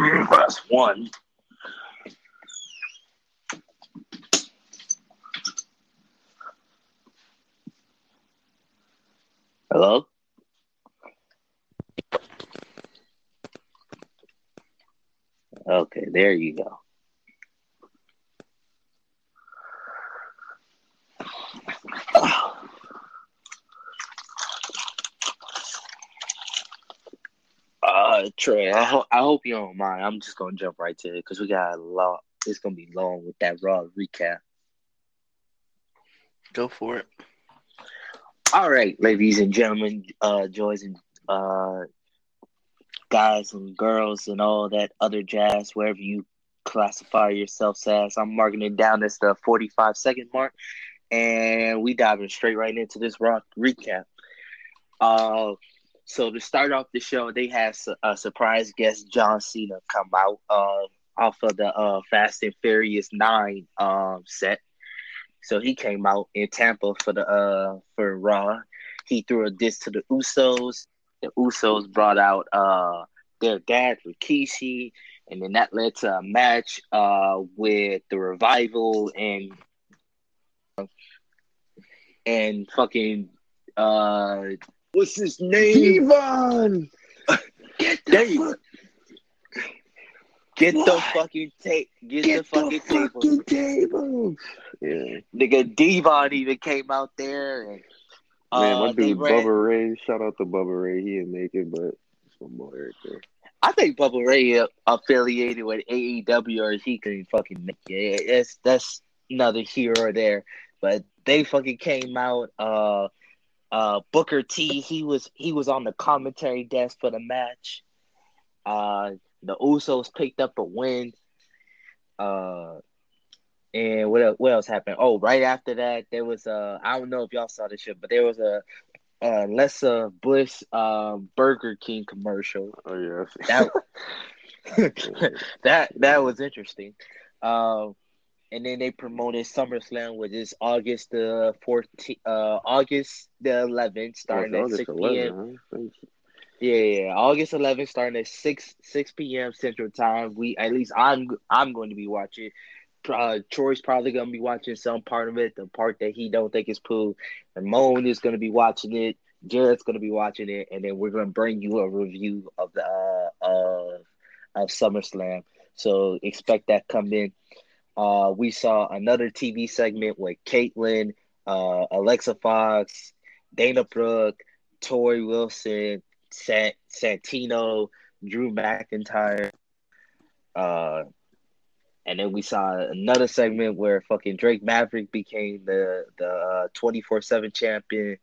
That's one. Hello? Okay, there you go. Uh, Trey, I, ho- I hope you don't mind. I'm just gonna jump right to it because we got a lot. It's gonna be long with that raw recap. Go for it. All right, ladies and gentlemen, uh, joys and uh, guys and girls and all that other jazz, wherever you classify yourselves as. I'm marking it down as the 45 second mark, and we diving straight right into this rock recap. Uh, so to start off the show, they had a surprise guest John Cena come out uh, off of the uh, Fast and Furious Nine um, set. So he came out in Tampa for the uh, for Raw. He threw a diss to the Usos. The Usos brought out uh, their dad Rikishi, and then that led to a match uh, with the Revival and and fucking uh, what's his name? Devon! Get there you Get what? the fucking tape. Get, Get the fucking, the fucking table. Yeah. Nigga Devon even came out there and uh, Man, my dude Bubba Ray, shout out to Bubba Ray. He didn't make it, but it's one more right there. I think Bubba Ray affiliated with AEW or he can fucking make it. That's that's another hero there. But they fucking came out. Uh, uh, Booker T. He was he was on the commentary desk for the match. Uh, the Usos picked up a win. Uh, and what else, what else happened? Oh, right after that, there was a I don't know if y'all saw this shit, but there was a, a Lessa Bush um, Burger King commercial. Oh yeah, that that that was interesting. Um, and then they promoted SummerSlam, which is August the fourteenth, uh, August the eleventh, starting oh, at six 11, p.m. Huh? Yeah, yeah, August 11th, starting at six six p.m. Central Time. We at least I'm I'm going to be watching. Uh, Troy's probably going to be watching some part of it, the part that he don't think is cool. And Moan is going to be watching it. Jared's going to be watching it, and then we're going to bring you a review of the uh, of of SummerSlam. So expect that come in. Uh, we saw another TV segment with Kaitlyn, uh, Alicia Fox, Dana Brooke, Torrie Wilson, Sant- Santino, Drew McIntyre. Uh, and then we saw another segment where fucking Drake Maverick became the the uh, twenty four seven champion.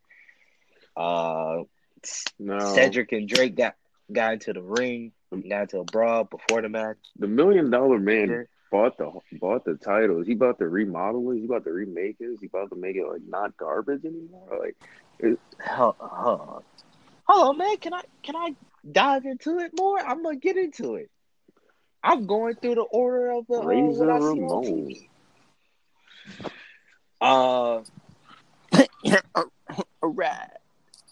Uh, no. Cedric and Drake got got into the ring, got into a brawl before the match. The Million Dollar Man bought the bought the titles. He about to remodel it. He about to remake it. He about to make it like not garbage anymore. Like, it, hold, hold, hold on, man. Can I can I dive into it more? I'm gonna get into it. I'm going through the order of the uh, what I see on TV. Uh, all right.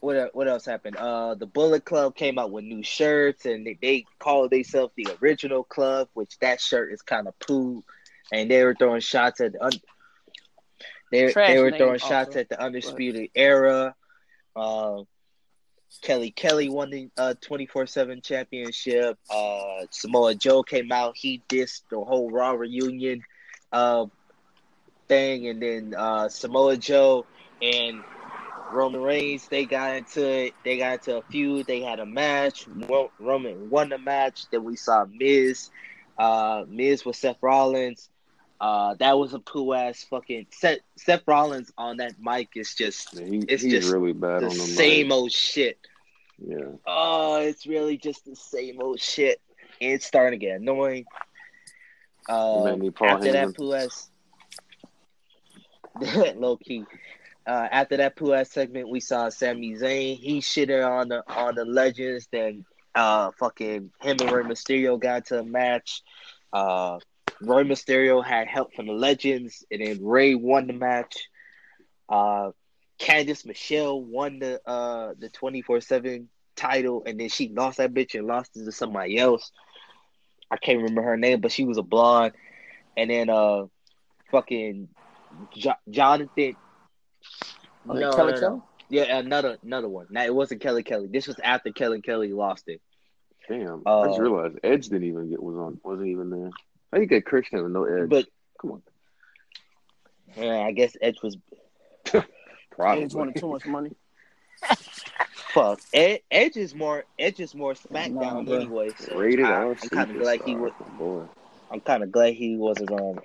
What what else happened? Uh, the Bullet Club came out with new shirts, and they, they called themselves the original club, which that shirt is kind of poo, and they were throwing shots at the un- they they were throwing shots also. at the undisputed era. Uh, Kelly Kelly won the uh, twenty four seven championship. Uh, Samoa Joe came out. He dissed the whole Raw reunion uh, thing, and then uh, Samoa Joe and Roman Reigns they got into it. They got into a feud. They had a match. Roman won the match. Then we saw Miz. Uh, Miz with Seth Rollins. Uh, that was a poo ass fucking Seth, Seth Rollins on that mic is just yeah, he, it's he's just really bad the on the same mic. old shit. Yeah. Oh, it's really just the same old shit. It's starting to get annoying. Uh, after that poo ass, low key. Uh, after that poo ass segment, we saw Sami Zayn. He shitted on the on the legends. Then uh, fucking him and Rey Mysterio got to a match. Uh, Rey Mysterio had help from the Legends, and then Rey won the match. Uh, Candice Michelle won the uh the twenty four seven title, and then she lost that bitch and lost it to somebody else. I can't remember her name, but she was a blonde, and then uh, fucking jo- Jonathan. No, Kelly no, no. Yeah, another another one. Now it wasn't Kelly Kelly. This was after Kelly Kelly lost it. Damn, uh, I just uh, realized Edge didn't even get was on wasn't even there. How you get Christian with no Edge? But come on. Yeah, I guess Edge was. Probably. Edge wanted too much money. Fuck, Ed, Edge is more Edge is more SmackDown nah, anyway. So Rated I, I'm kind of glad he was. Boy. I'm kind of glad he wasn't on.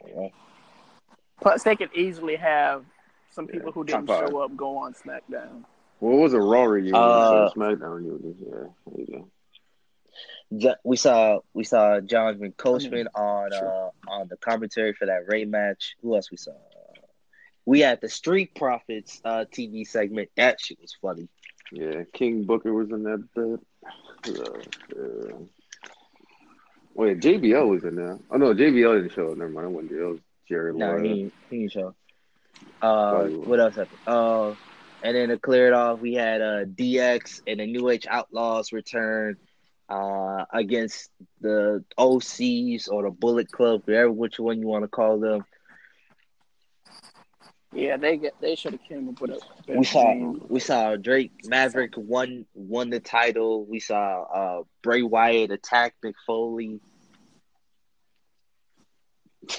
Plus, they could easily have some people yeah, who didn't show up go on SmackDown. What was a Raw reunion? Uh, SmackDown reunion. Yeah, there you go. We saw we saw Jonathan Coachman on uh, on the commentary for that Rey match. Who else we saw? We had the Street Profits uh, TV segment. That shit was funny. Yeah, King Booker was in that bit. Uh, uh, wait, JBL was in there. Oh no, JBL didn't show up. Never mind, it wasn't. It was Jerry. No, he, he didn't show. Uh, what else happened? Uh, and then to clear it off, we had uh, DX and the New Age Outlaws return uh, against the OCs or the Bullet Club, whatever which one you want to call them. Yeah, they get they should have came up with a. We saw name. we saw Drake Maverick won won the title. We saw uh, Bray Wyatt attack Mick Foley.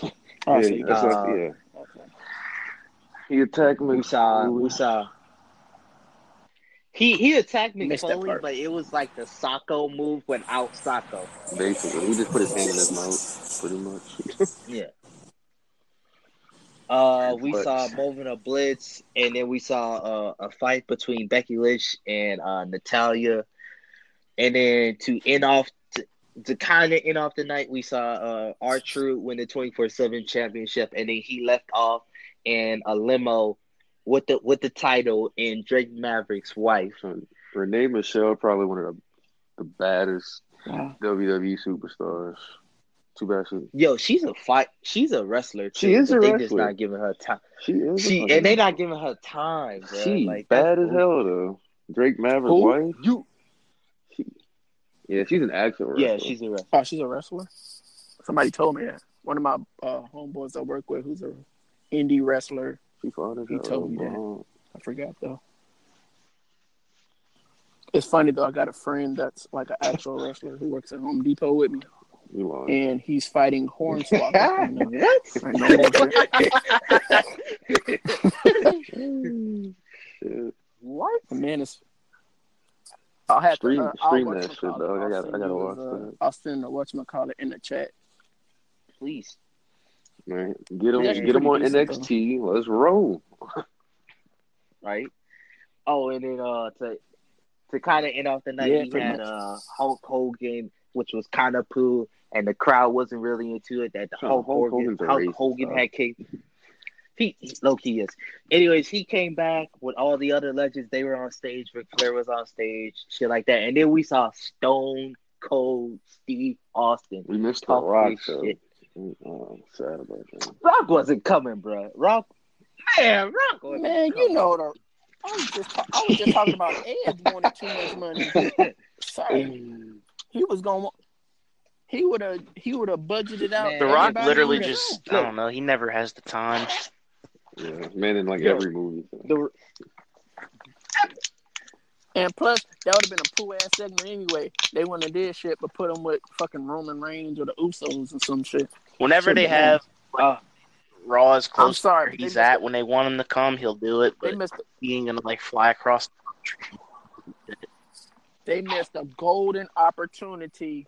oh, yeah, that's uh, yeah. Okay. He attacked me. We saw. We saw. He he attacked Mick Foley, but it was like the Socko move without Socko. Basically, he just put his hand in his mouth, pretty much. yeah. Uh, we but... saw moving a blitz, and then we saw uh, a fight between Becky Lynch and uh, Natalya, and then to end off to, to kind of end off the night, we saw uh, R-Truth win the twenty four seven championship, and then he left off in a limo with the with the title and Drake Maverick's wife. Renee Michelle, probably one of the the baddest wow. WWE superstars. Too bad she. Yo, she's a fight. She's a wrestler. Too, she is a wrestler. They just not giving her time. She is. She and they not giving her time. Bro. She like bad as hell though. Drake Maverick's Who? wife. You. She, yeah, she's an actual wrestler. Yeah, she's a wrestler. Oh, she's a wrestler. Somebody told me that. One of my uh, homeboys I work with, who's a indie wrestler, he, he told me that. I forgot though. It's funny though. I got a friend that's like an actual wrestler who works at Home Depot with me. And he's fighting Hornswoggle. what? The man is. I'll have stream, to uh, stream that shit, dog. I got, I gotta watch uh, that. I'll send the whatchamacallit in the chat. Please. Man, get him, get him on NXT. Though. Let's roll. right. Oh, and then uh, to to kind of end off the night, yeah, we had uh Hulk Hogan, which was kind of poo and the crowd wasn't really into it. That the Hulk, Hulk Hogan, Hulk Hogan had came. He, he low key is. Anyways, he came back with all the other legends. They were on stage. Ric Flair was on stage, shit like that. And then we saw Stone Cold Steve Austin. We missed the Rock shit. Oh, sad about that. Rock wasn't coming, bro. Rock, man, Rock. Man, you know the. I was just I was just talking about Ed wanted too much money. Sorry, he was going he would have he would have budgeted out. Man, the Rock literally just I don't know. He never has the time. Yeah, man, in like yeah. every movie. The, and plus, that would have been a poo ass segment anyway. They wouldn't have did shit, but put him with fucking Roman Reigns or the Usos and some shit. Whenever they have uh, Raw is close. I'm sorry, he's at it. when they want him to come, he'll do it. But they missed he ain't gonna like fly across the country. They missed a golden opportunity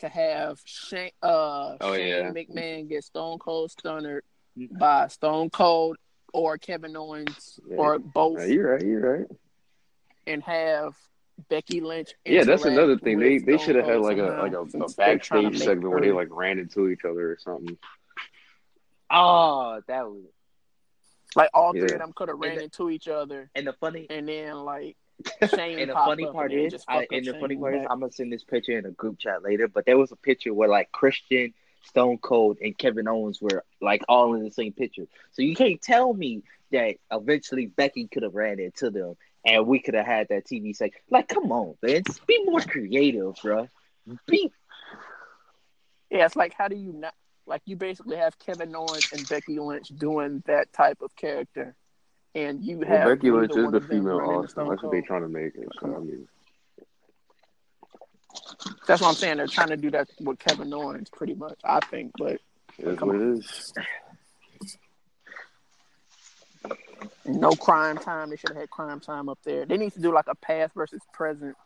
to have Shane, uh, oh, Shane yeah. McMahon get Stone Cold stunnered by Stone Cold or Kevin Owens yeah. or both. Yeah, you're right. You're right. And have Becky Lynch. Yeah, that's another thing. They they should have had like a like a, a backstage segment where they like ran into each other or something. Oh, that was like all three of them could have ran the, into each other. And the funny, and then like Shane and the funny part is, I, and the funny part back. is, I'm gonna send this picture in a group chat later. But there was a picture where like Christian, Stone Cold, and Kevin Owens were like all in the same picture. So you can't tell me that eventually Becky could have ran into them and we could have had that TV say, like, come on, Vince, be more creative, bro. Be Yeah, it's like how do you not like you basically have Kevin Owens and Becky Lynch doing that type of character, and you have well, Becky Lynch is the female Austin. That's what they're trying to make it. So I mean. That's what I'm saying. They're trying to do that with Kevin Owens, pretty much. I think, but that's what it is. No Cryme Tyme. They should have had Cryme Tyme up there. They need to do like a past versus present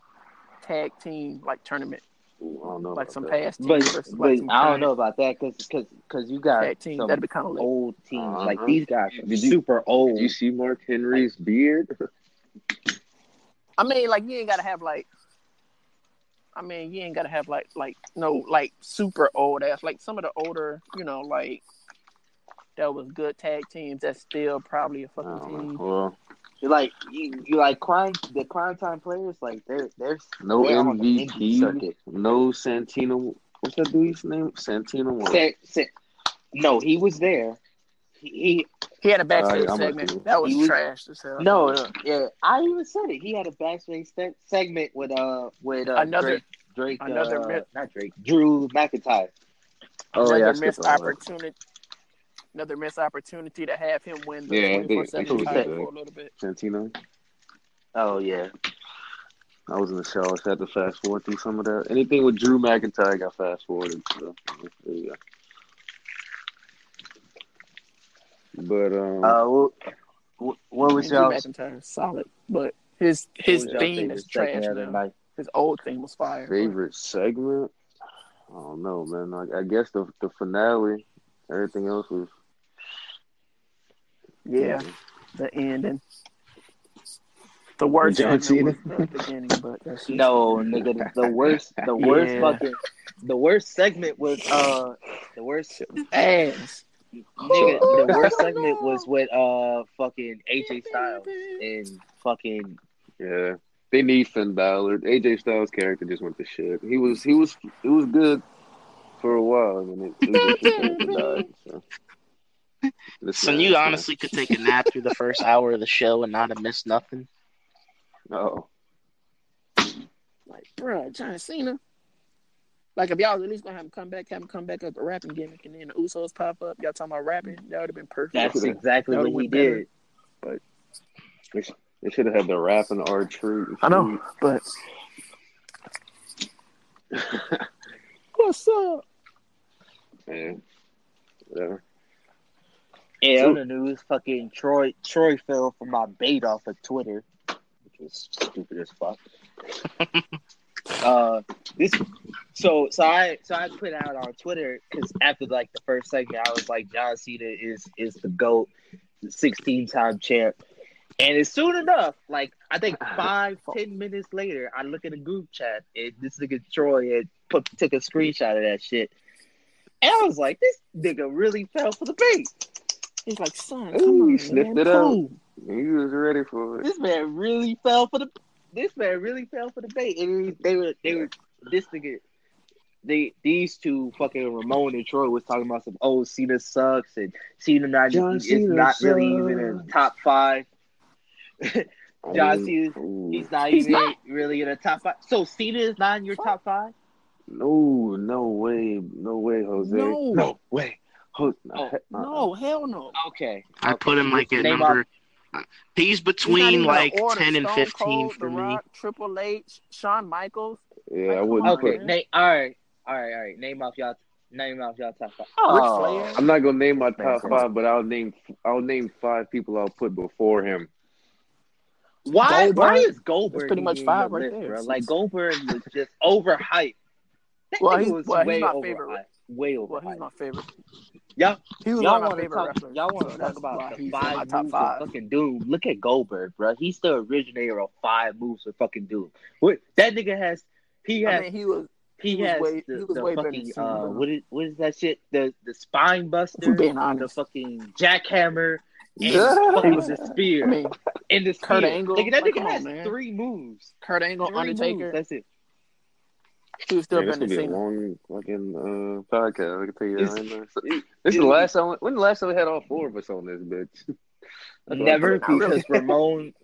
tag team like tournament. Ooh, I don't know like some that. past But, versus but like some I don't current know about that because because you got tag team. some That'd be kind of lit. old teams Uh-huh. like these guys are Did you- super old. Did you see Mark Henry's beard? I mean, like you ain't gotta have like. I mean, you ain't gotta have like like no like super old ass like some of the older you know like that was good tag teams that's still probably a fucking Uh, team. well, You like you, you like crime the Cryme Tyme players like they're they're no they're on the MVP, no Santino. What's that dude's name? Santino. what? Sa- Sa- no, he was there. He, He had a backstage Uh, segment that was, was- trash as hell. no, no yeah I even said it. He had a backstage se- segment with uh with uh, Another- Drake, Drake another uh, myth- not Drake Drew McIntyre. Oh another yeah, missed skipped over opportunity. Another missed opportunity to have him win the Yeah, they- 24 they 7 should've title for a little bit. Santino. Oh yeah, I was in the shower, so I had to fast forward through some of that. Anything with Drew McIntyre got fast forwarded. So there you go. But um, uh, what, what, what was And y'all? McIntyre solid, but his his theme favorite is trash segment now. His old theme was fire. favorite segment? I don't know, man. I, I guess the the finale. Everything else was Yeah, the ending. The worst John segment Cena? was the beginning, but that's No, nigga, the worst, the worst Yeah. fucking, the worst segment was uh, the worst, ass. nigga, the worst segment was with uh, fucking AJ Styles and fucking Yeah, they need Finn Balor. AJ Styles' character just went to shit. He was he was it was good for a while, and then it, it just character died. So, This So man- you honestly could take a nap through the first hour of the show and not have missed nothing. oh Like, bruh, John Cena. Like, if y'all was at least gonna have him come back, have him come back up a rapping gimmick, and then the Usos pop up, y'all talking about rapping, that would have been perfect. that's exactly That what he did. better. did. they should have had the rapping and R Truth. I know, but what's up? Yeah, whatever. Yeah, on the news, fucking Troy Troy fell for my bait off of Twitter, which was stupid as fuck. uh, this so so I so I put out on Twitter because after like the first segment, I was like John Cena is is the goat, sixteen time champ. And as soon enough, like I think five, ten minutes later, I look at the group chat and this nigga Troy had put took a screenshot of that shit. And I was like, this nigga really fell for the bait. He's like, son, Ooh, come on, he sniffed man, it out. cool. He was ready for it. This man really fell for the. This man really fell for the bait, and they were they were this nigga. They these two fucking Ramon and Troy was talking about some oh Cena sucks and Cena not John is Cena not really even sucks. in top five. John I Cena, he's not He's even not. really in the top five. So Cena is not in your top five. No, no way, no way, Jose. No. way. Jose, Oh, uh-uh. No, hell no. Okay, I okay. put him like at Name number. He's He's between even like in order. ten and Stone fifteen Cold, for The me. Rock, Triple H, Shawn Michaels, Yeah, Like, I wouldn't. okay. man. Name all right, all right, all right. Name off y'all. Name off y'all top five. Ric Oh. I'm not gonna name my top come five, but I'll name I'll name five people I'll put before him. Why? Goldberg. Why is Goldberg? That's pretty much five right list, there. bro? Like Goldberg was just overhyped. That Well, nigga he's- was well, he's way my overhyped. favorite. Way Well, he's my favorite. Y'all, He was y'all one of my want to talk? Y'all want to talk about the five moves five. of fucking Doom? Look at Goldberg, bro. He's the originator of five moves of fucking Doom. What that nigga has? He has. I mean, he was. he, he has way- the, he was the way fucking uh, what is what is that shit? The the spine buster, being the fucking jackhammer, and fucking was- the spear. I mean, and the Kurt. Angle, that nigga on, has three moves. Kurt Angle, Three Undertaker. moves. That's it. He was still Yeah, this better will than be a long fucking uh, podcast. I can tell you It's- that right now. So, this is the last time. When the last time we had all four of us on this bitch? That's Never I'm saying. Not really. because Ramon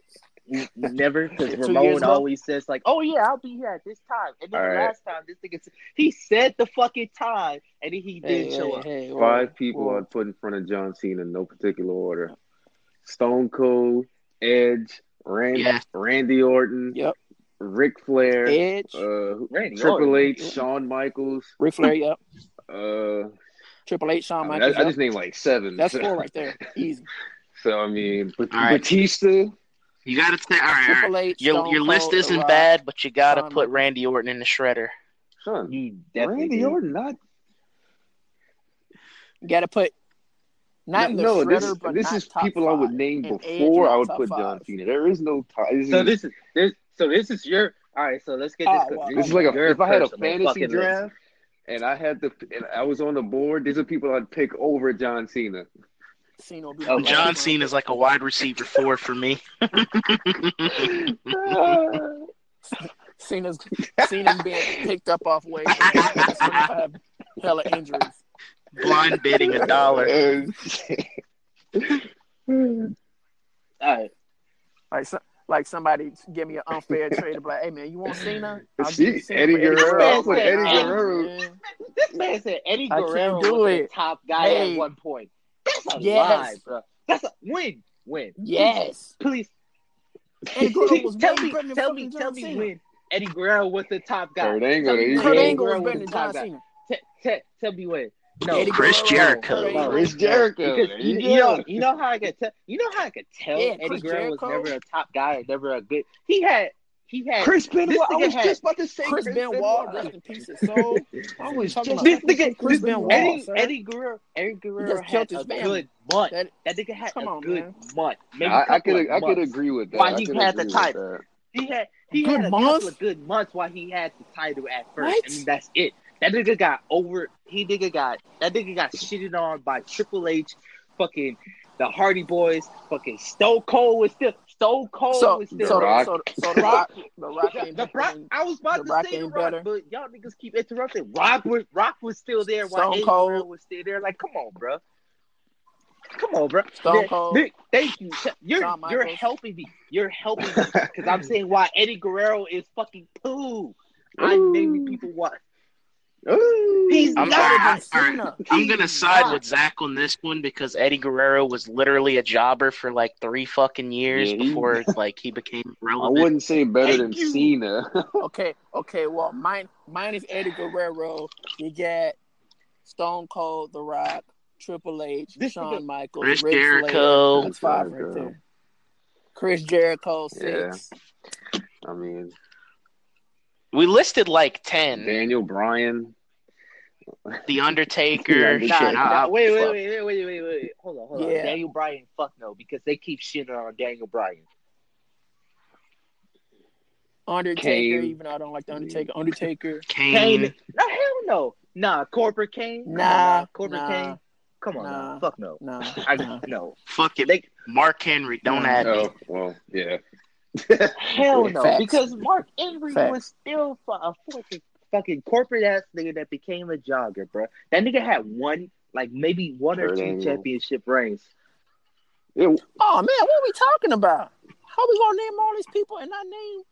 Never, because Ramon always says like, "Oh yeah, I'll be here at this time." And then All the right. last time, this nigga he said the fucking time, and then he didn't hey, show hey, up. Hey, Five people I'd put in front of John Cena in no particular order: Stone Cold, Edge, Randy, yeah. Randy Orton, yep, Ric Flair, Edge, uh, Randy Triple Orton. H, yep. Shawn Michaels, Ric Flair, yep, uh, Triple H, Shawn Michaels. I, I just named like seven. That's so. four right there, easy. So I mean, Batista. You got to say, all right, all right. Your, your list isn't bad, but you got to put Randy Orton in the shredder. Huh. you Randy Orton, not. You got to put. Not no, no shredder, this, this is people I would name before I would put John Cena. There is no time. So this is this. So this is your. All right, so let's get this. Oh, well, this is like a, if I had a fantasy draft list. and I had the and I was on the board, these are people I'd pick over John Cena. Cena will be oh, John Cena is like a wide receiver four for me. Cena's Cena's being picked up off waivers. hella injuries. Blind bidding a dollar. All right. All right. so, like somebody give me an unfair trade of like, hey man, you want Cena? I'll See, Cena Eddie Guerrero. Eddie, Eddie Guerrero. This man said Eddie Guerrero was it. the top guy hey. at one point. That's a yes. lie, bro. That's a win. Win. Yes. Please. Eddie Guerrero was tell me, tell me, tell me when Eddie Guerrero was the top guy. Kurt Angle. Kurt Angle was better than John Cena. Tell me when. No, Eddie Chris Guerrero. Jericho. Chris Jericho. Because you, you, know, you know how I could tell. You know how I could tell yeah, Eddie Guerrero was never a top guy or never a good. He had he had Chris Benoit. I was had, just about to say Chris, Chris Benoit, Benoit. Rest in peace, soul. I was talking about this nigga. Chris Benoit. Eddie, Eddie Guerrero. Eddie Guerrero had a good month. That, that nigga had a on, good man. month. Maybe I, I could I could agree with that. Why he had the title? He had he good had a month? couple of good months while he had the title at first. What? I mean that's it. That nigga got over. He nigga got that nigga got shitted on by Triple H, fucking the Hardy Boys, fucking Stone Cold was still Stone Cold so, was still so, Rock. So, so the Rock, the Rock, the, the Rock. I was about to say the Rock, better. but y'all niggas keep interrupting. Rock was Rock was still there while Stone Cold was still there. Like, come on, bro. Come on, bro. Stone Cold. Thank you. You're you're helping me. You're helping me because I'm saying why Eddie Guerrero is fucking poo. I'm naming people what He's I'm, I, I, I'm gonna side not. with Zach on this one because Eddie Guerrero was literally a jobber for like three fucking years yeah, before like he became relevant. I wouldn't say better Thank than you. Cena. okay, okay. Well, mine mine is Eddie Guerrero. You get Stone Cold, The Rock, Triple H, this Shawn Michaels, Chris Rick Jericho. That's five right there. Chris Jericho six. Yeah. I mean, we listed like ten. Daniel Bryan. The Undertaker. nah, nah, wait, wait, wait, wait, wait, wait, wait. Hold on, hold yeah. on. Daniel Bryan, fuck no, because they keep shitting on Daniel Bryan. Undertaker, Kane. even though I don't like the Undertaker. Undertaker. Kane. Kane. No, hell no. Nah, Corporate Kane. Nah. nah. Corporate nah. Kane. Come on, nah. fuck no. Nah. I no. Fuck it. They, Mark Henry, don't nah. add oh, me. Well, yeah. Hell no, Facts. because Mark Henry Facts. was still a fucking fucking corporate ass nigga that became a jobber, bro. That nigga had one, like maybe one or two championship reigns. It, oh man, what are we talking about? How we gonna name all these people and not name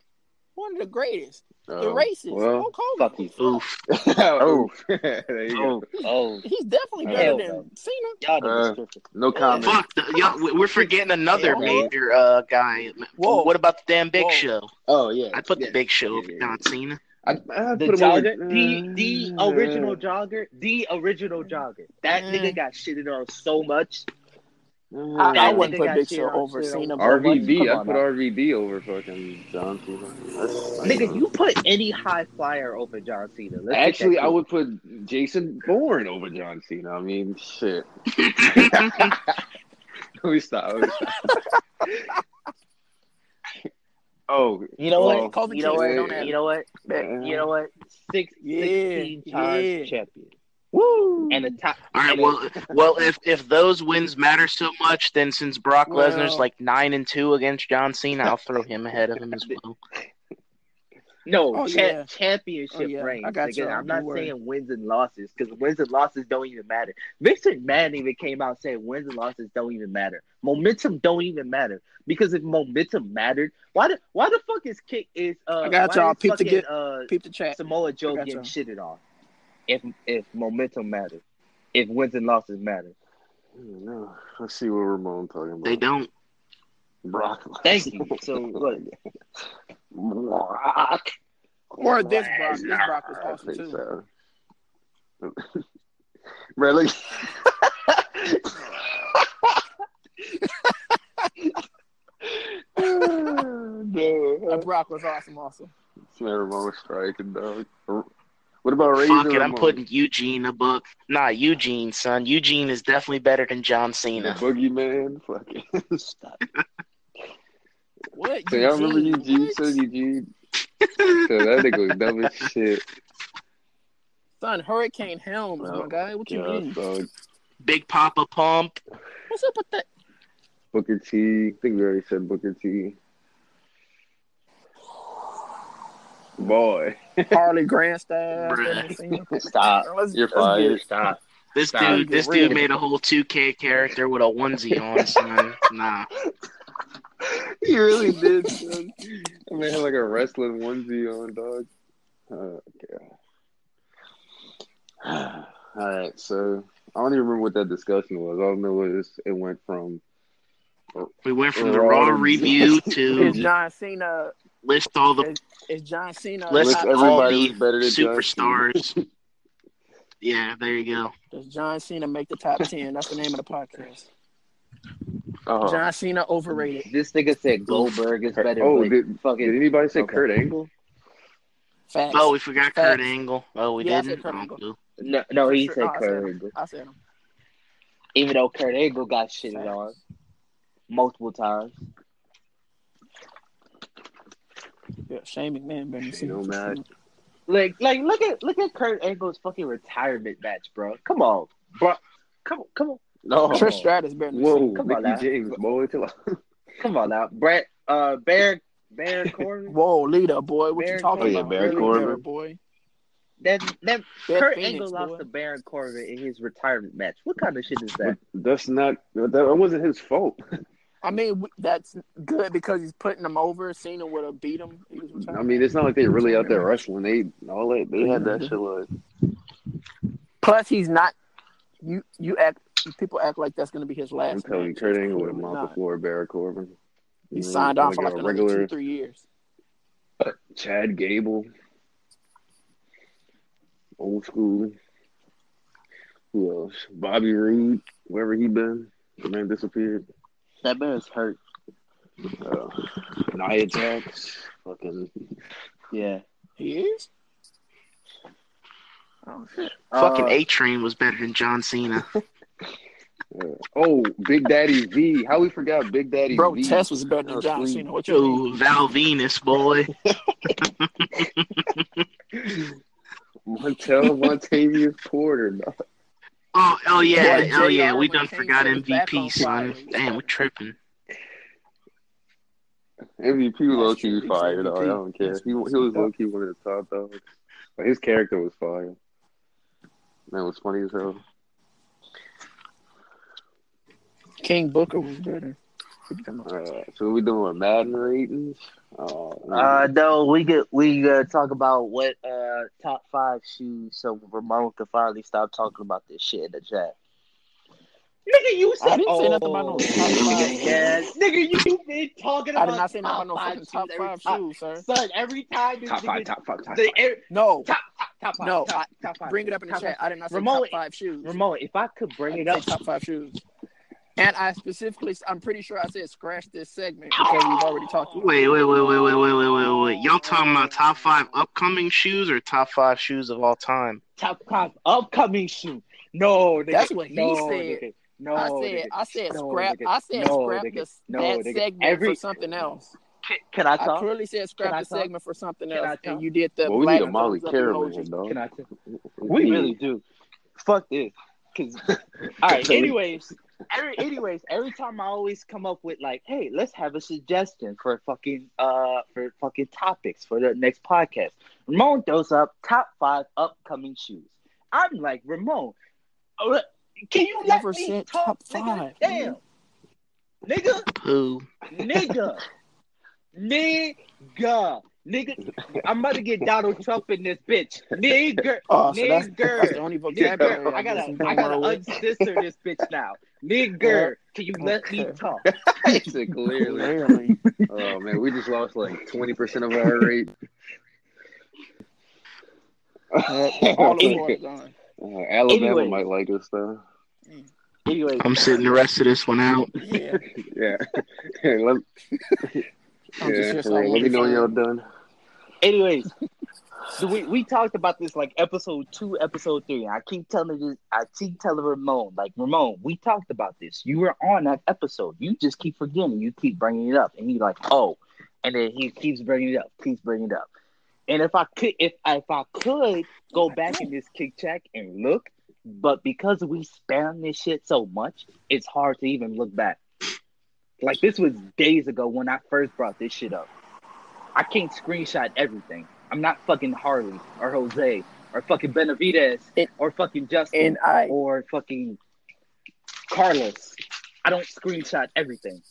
one of the greatest? the oh, racist. Well, Fuck you. Oof. Oof. there you go. Oh. He's definitely better than Cena. Uh, no comment. Fuck. The, y'all, we're forgetting another major uh, guy. Whoa. What about the damn Big Whoa. Show? Oh, yeah. I put yeah. the Big Show over yeah. John Cena. I, I the jobber, over, the the uh, original jobber, the original jobber. That mm. nigga got shitted on so much Mm-hmm. I, I wouldn't put Big Show over Cena. RVD, I put RVD over fucking John Cena. Nigga, you put any high flyer over John Cena. Let's Actually, I would put Jason Bourne over John Cena. I mean, shit. we stop. We stop. oh, you know well, what? Oh. You know what? You know what? You know what? Six, yeah, 16 times yeah. champion. Woo! And the top. All right. Well, well, if if those wins matter so much, then since Brock well, Lesnar's like nine and two against John Cena, I'll throw him ahead of him as well. No, oh, cha- yeah. championship oh, yeah. reigns. I got you. I'm not saying wins and losses because wins and losses don't even matter. Victor Mann even came out saying wins and losses don't even matter. Momentum don't even matter because if momentum mattered, why the why the fuck is kick is uh? I got y'all. Peep the get. Uh, peep the chat. Samoa Joe getting y'all. shitted on. If if momentum matters, if wins and losses matter. No, let's see what Ramon talking about. They don't. Brock. Thank you. So what? Brock. Or this Brock. This Brock is awesome too. So. really? no. Brock was awesome also. It's never more striking, dog. What about Razor? Fuck it, I'm putting Eugene a book. Nah, Eugene, son. Eugene is definitely better than John Cena. The boogeyman, fucking stop. What? So y'all remember Eugene? What? So Eugene. so that nigga was dumb as shit. Son, Hurricane Helms, oh, my guy. What you mean? Son. Big Papa Pump. What's up with that? Booker T. I think we already said Booker T. Boy. Harley Grandstaff. Stop. Let's, You're fired. Stop. This Stop. dude, this dude made a whole 2K character with a onesie on. Son. Nah. he really did. Son. I mean, had like a wrestling onesie on, dog. Oh, God. All right, so I don't even remember what that discussion was. All I know is it went from. We went from the Raw review to John Cena list all the is, is John Cena list, list everybody better than superstars. yeah, there you go. Does John Cena make the top ten? That's the name of the podcast. Uh-huh. John Cena overrated. This nigga said Goldberg is better. Oh, did, fucking, did anybody say okay. Kurt Angle? Facts. Oh, we forgot Facts. Kurt Angle. Oh, we yeah, didn't. Oh, no, no, he sure. said oh, Kurt Angle. I said him. Even though Kurt Angle got shitted on multiple times. Yeah, Shane McMahon been you know, man. Like, like, look at look at Kurt Angle's fucking retirement match, bro. Come on, bro. Come on, come on. No, Trish Stratus better. Whoa, come on now. James, boy. come on now, Brett. Uh, Bear, Bear Corbin. Whoa, leader, boy. What Baron you talking oh, yeah, about? Baron Corbin, boy. That that Kurt Phoenix, Angle lost to Baron Corbin in his retirement match. What kind of shit is that? That's not. That wasn't his fault. I mean, that's good because he's putting them over. Cena would have beat him. I mean, it's not like they're really out there wrestling. They all they, they had that shit like. Plus, he's not. You you act people act like that's going to be his last. I'm telling you, Kurt Angle would have mopped the floor Baron Corbin. He you signed off for like a regular two, three years. Uh, Chad Gable, old school. Who else? Bobby Roode, wherever he been. The man disappeared. That man's hurt. Uh, Nia Jax, fucking yeah, he is. Oh shit! Fucking uh, A Train was better than John Cena. Oh, Big Daddy V. How we forgot Big Daddy V. Bro, V? Test was better than oh, John Cena. What you Ooh, Val Venis, boy. Montel Vontavious Porter. No. Oh, oh yeah, yeah oh yeah. We done forgot MVP, son. Damn, we tripping. MVP was low key fire though. I don't care. He, he was low key one of the top dogs. But his character was fire. Man was funny as hell. King Booker was better. Uh, so we doing Madden ratings? Uh, uh, no, we get we uh, talk about what uh top five shoes, so Ramon can finally stop talking about this shit in the chat. Nigga, you said I didn't oh, say nothing about no top five. Yes, nigga, you been talking about. I did not say nothing about no fucking top five shoes, sir. Son, every time top five, top five, top five. no, top, top, top five. No, top, top five. Bring it up in the chat. I did not say Ramon, top five shoes. Ramon, if I could bring it up, top five shoes. And I specifically, I'm pretty sure I said scratch this segment because we've already talked. About wait, wait, wait, wait, wait, wait, wait, wait, wait. Y'all talking about top five upcoming shoes or top five shoes of all time? Top five upcoming shoes. No, nigga, that's what he no, said. Nigga, no, I said, nigga, I said no, scrap. Nigga, I said no, scrap nigga, this, no, that nigga. segment Every, for something else. Can, can I talk? I clearly said scrap the segment for something else, and you did the. Well, we need a Molly Caravan, dog. Can I? T- we really do. Fuck this. Cause all right. Anyways, every, anyways, every time I always come up with like, hey, let's have a suggestion for fucking uh for fucking topics for the next podcast. Ramon throws up top five upcoming shoes. I'm like, Ramon, uh, can you let Never me talk, top five? Damn, nigga, who, nigga, nigga. Nigga, I'm about to get Donald Trump in this bitch. Nigger, oh, so nigger. That's, that's the only vocabulary. I gotta, I gotta uncensor this bitch now. Nigger, can you let me talk? clearly. oh man, we just lost like twenty percent of our rate. All gone. Uh, Alabama might like us though. Anyway, I'm sitting the rest of this one out. Yeah, yeah. Let, yeah, let me know when y'all done. Anyways, so we, we talked about this like episode two, episode three. I keep telling this, I keep telling Ramon, like Ramon, we talked about this. You were on that episode. You just keep forgetting. You keep bringing it up, and he's like, oh, and then he keeps bringing it up, keeps bringing it up. And if I could, if if I could go back in this kick check and look, but because we spam this shit so much, it's hard to even look back. Like this was days ago when I first brought this shit up. I can't screenshot everything. I'm not fucking Harley or Jose or fucking Benavidez it, or fucking Justin and I, or fucking Carlos. I don't screenshot everything.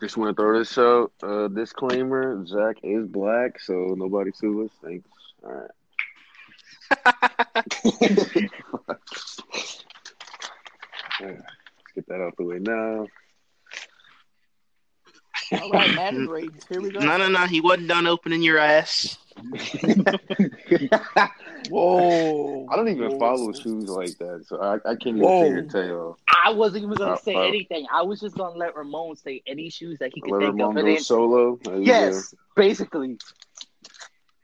Just want to throw this out. Uh, disclaimer: Zach is black, so nobody sue us. Thanks. All right. let's get that out the way now. All right, Madden ratings. Here we go. No, no, no. He wasn't done opening your ass. Whoa! I don't even Whoa. follow shoes like that, so I, I can't even Whoa. tell you. I wasn't even gonna uh, say uh, anything. I was just gonna let Ramon say any shoes that he could let think Ramon of. Go solo. Yes, basically.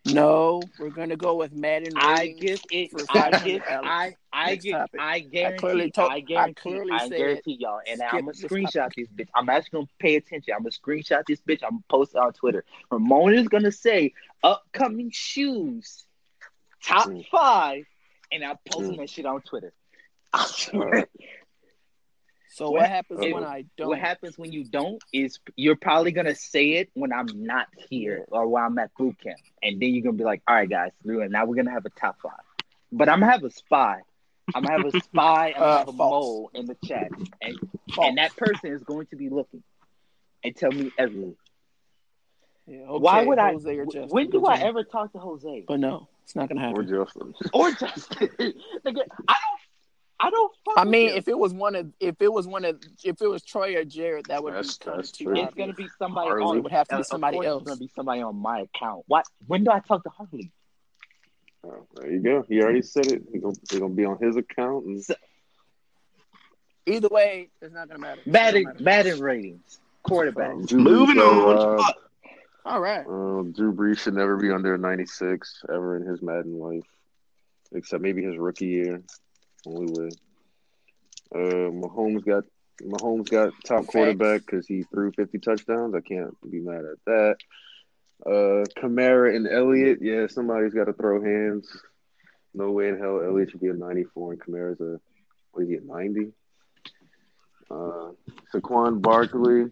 No, we're gonna go with Madden. I give it. I give. I. I give. I guarantee. I clearly told, I guarantee. I, I guarantee y'all. And I'm gonna screenshot this bitch. I'm actually gonna pay attention. I'm gonna screenshot this bitch. I'm gonna post it on Twitter. Ramon is gonna say upcoming shoes, top mm. five, and I'm posting mm. that shit on Twitter. I swear. So what, what happens when I don't? What happens when you don't is you're probably gonna say it when I'm not here or when I'm at boot camp, and then you're gonna be like, "All right, guys, now we're gonna have a top five. But I'm gonna have a spy. I'm gonna have a spy. I'm gonna uh, have a mole in the chat, and and that person is going to be looking and tell me everything. Yeah, okay, Why would Jose I? When do I ever talk to Jose? But no, it's not gonna happen. Or Justin. or Justin. I don't I don't. I mean, if it was one of, if it was one of, if it was Troy or Jared, that would that's, be that's true. It's gonna be somebody. Harley. It would have to be somebody else. It's gonna be somebody on my account. What? When do I talk to Harley? Oh, there you go. He already said it. He's gonna, gonna be on his account. And... So, either way, it's not gonna matter. Madden, Madden ratings, quarterback. Um, Moving on. Uh, All right. Um, Drew Brees should never be under 96 ever in his Madden life, except maybe his rookie year. Only way. Uh, Mahomes got Mahomes got top quarterback because he threw 50 touchdowns. I can't be mad at that. Uh, Kamara and Elliott, yeah, somebody's got to throw hands. No way in hell Elliott should be a 94 and Kamara's a what is he at 90? Uh, Saquon Barkley.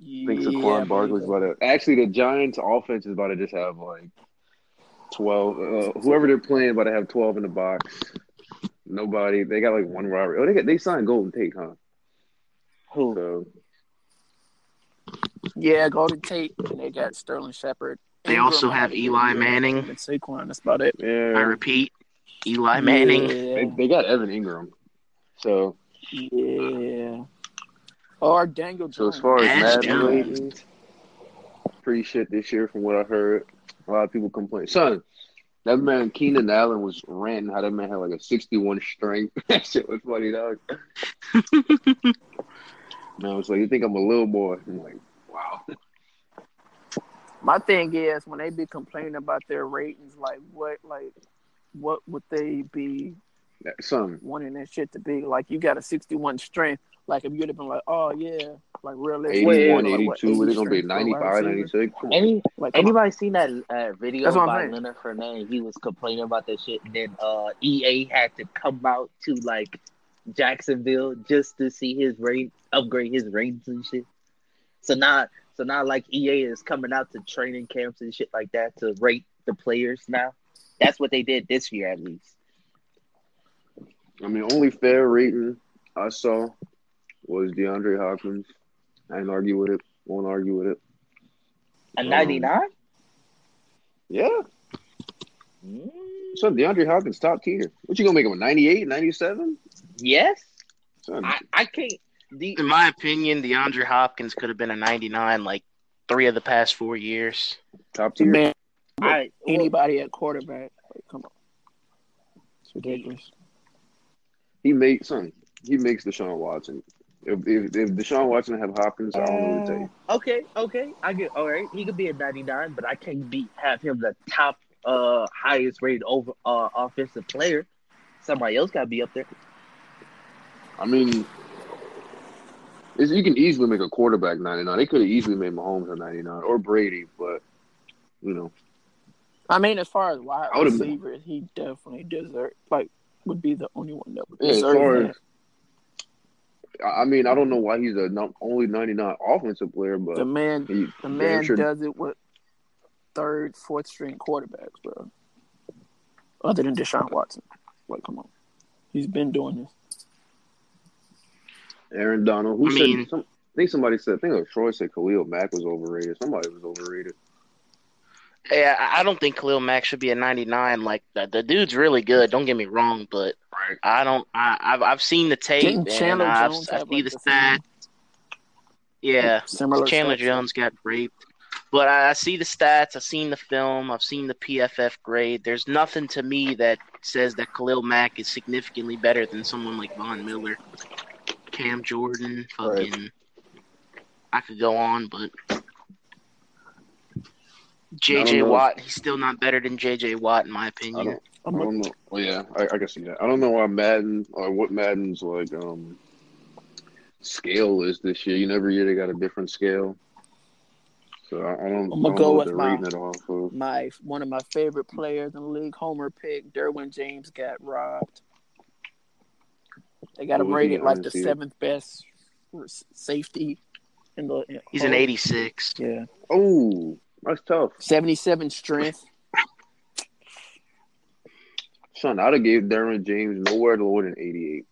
I think Saquon Barkley's about to. Actually, the Giants' offense is about to just have like 12. Uh, whoever they're playing, about to have 12 in the box. Nobody. They got like one robbery. Oh, they got they signed Golden Tate, huh? Who? So, yeah, Golden Tate. And they got Sterling Shepard. They Engram also have Eli Manning. And Saquon. That's about it. Yeah. I repeat, Eli Manning. Yeah. They, they got Evan Engram. So. Yeah. Or Daniel Jones. So as far as Madden ratings, pretty shit this year from what I heard. A lot of people complain. Son, that man Keenan Allen was ranting how that man had like a 61 strength. that shit was funny, dog. man, I was like, you think I'm a little boy? I'm like, wow. My thing is when they be complaining about their ratings, like what, like what would they be? Some wanting that shit to be like you got a 61 strength. Like if you'd have been like, oh yeah, like realistic. 81, 82, what, gonna be 95, 96? Any, like, anybody seen that uh, video by Leonard Fournette? He was complaining about that shit, and then uh, EA had to come out to like Jacksonville just to see his rate upgrade his ratings and shit. So now, so now like EA is coming out to training camps and shit like that to rate the players now. That's what they did this year at least. I mean, only fair rating I saw was DeAndre Hopkins. I didn't argue with it. Won't argue with it. A ninety nine. Um, yeah. Mm. So DeAndre Hopkins top tier. What you gonna make him a 98, 97? Yes. I, I can't. The, In my opinion, DeAndre Hopkins could have been a 99 like three of the past four years. Top tier. Man, I, anybody at quarterback. Like, come on. It's ridiculous. He makes son. He makes Deshaun Watson. If, if, if Deshaun Watson have Hopkins, I don't know what to tell you. Uh, okay, okay, I get all right. He could be a ninety nine, but I can't beat have him the top uh highest rated over uh offensive player. Somebody else got to be up there. I mean, you can easily make a quarterback 99. They could have easily made Mahomes a 99 or Brady, but you know. I mean, as far as wide receivers, he definitely deserves like would be the only one that would yeah, deserve that. I mean, I don't know why he's a not only 99 offensive player, but the man, he, the man sure does it with third, fourth string quarterbacks, bro. Other than Deshaun Watson, like, come on, he's been doing this. Aaron Donald. Who I said? Mean, some, I think somebody said. I think it was Troy said Khalil Mack was overrated. Somebody was overrated. Yeah, I don't think Khalil Mack should be a 99. Like the, the dude's really good. Don't get me wrong, but. I don't. I, have I've seen the tape Didn't and I've, I see like the stats. Yeah, Similar Chandler stats. Jones got raped, but I, I see the stats. I've seen the film. I've seen the PFF grade. There's nothing to me that says that Khalil Mack is significantly better than someone like Von Miller. Cam Jordan, fucking. Right. I could go on, but JJ Watt, he's still not better than JJ Watt in my opinion. I don't, I don't know. Well, yeah, I, I, can see that. I don't know why Madden or what Madden's like um scale is this year. You know, every year they got a different scale. So I, I don't. I'm gonna go with my, my one of my favorite players in the league, Homer pick, Derwin James got robbed. They got him rated like the seventh best safety in the. In He's an 86. Yeah. Oh, that's tough. 77 strength. Son, I'd have gave Derwin James nowhere lower than 88.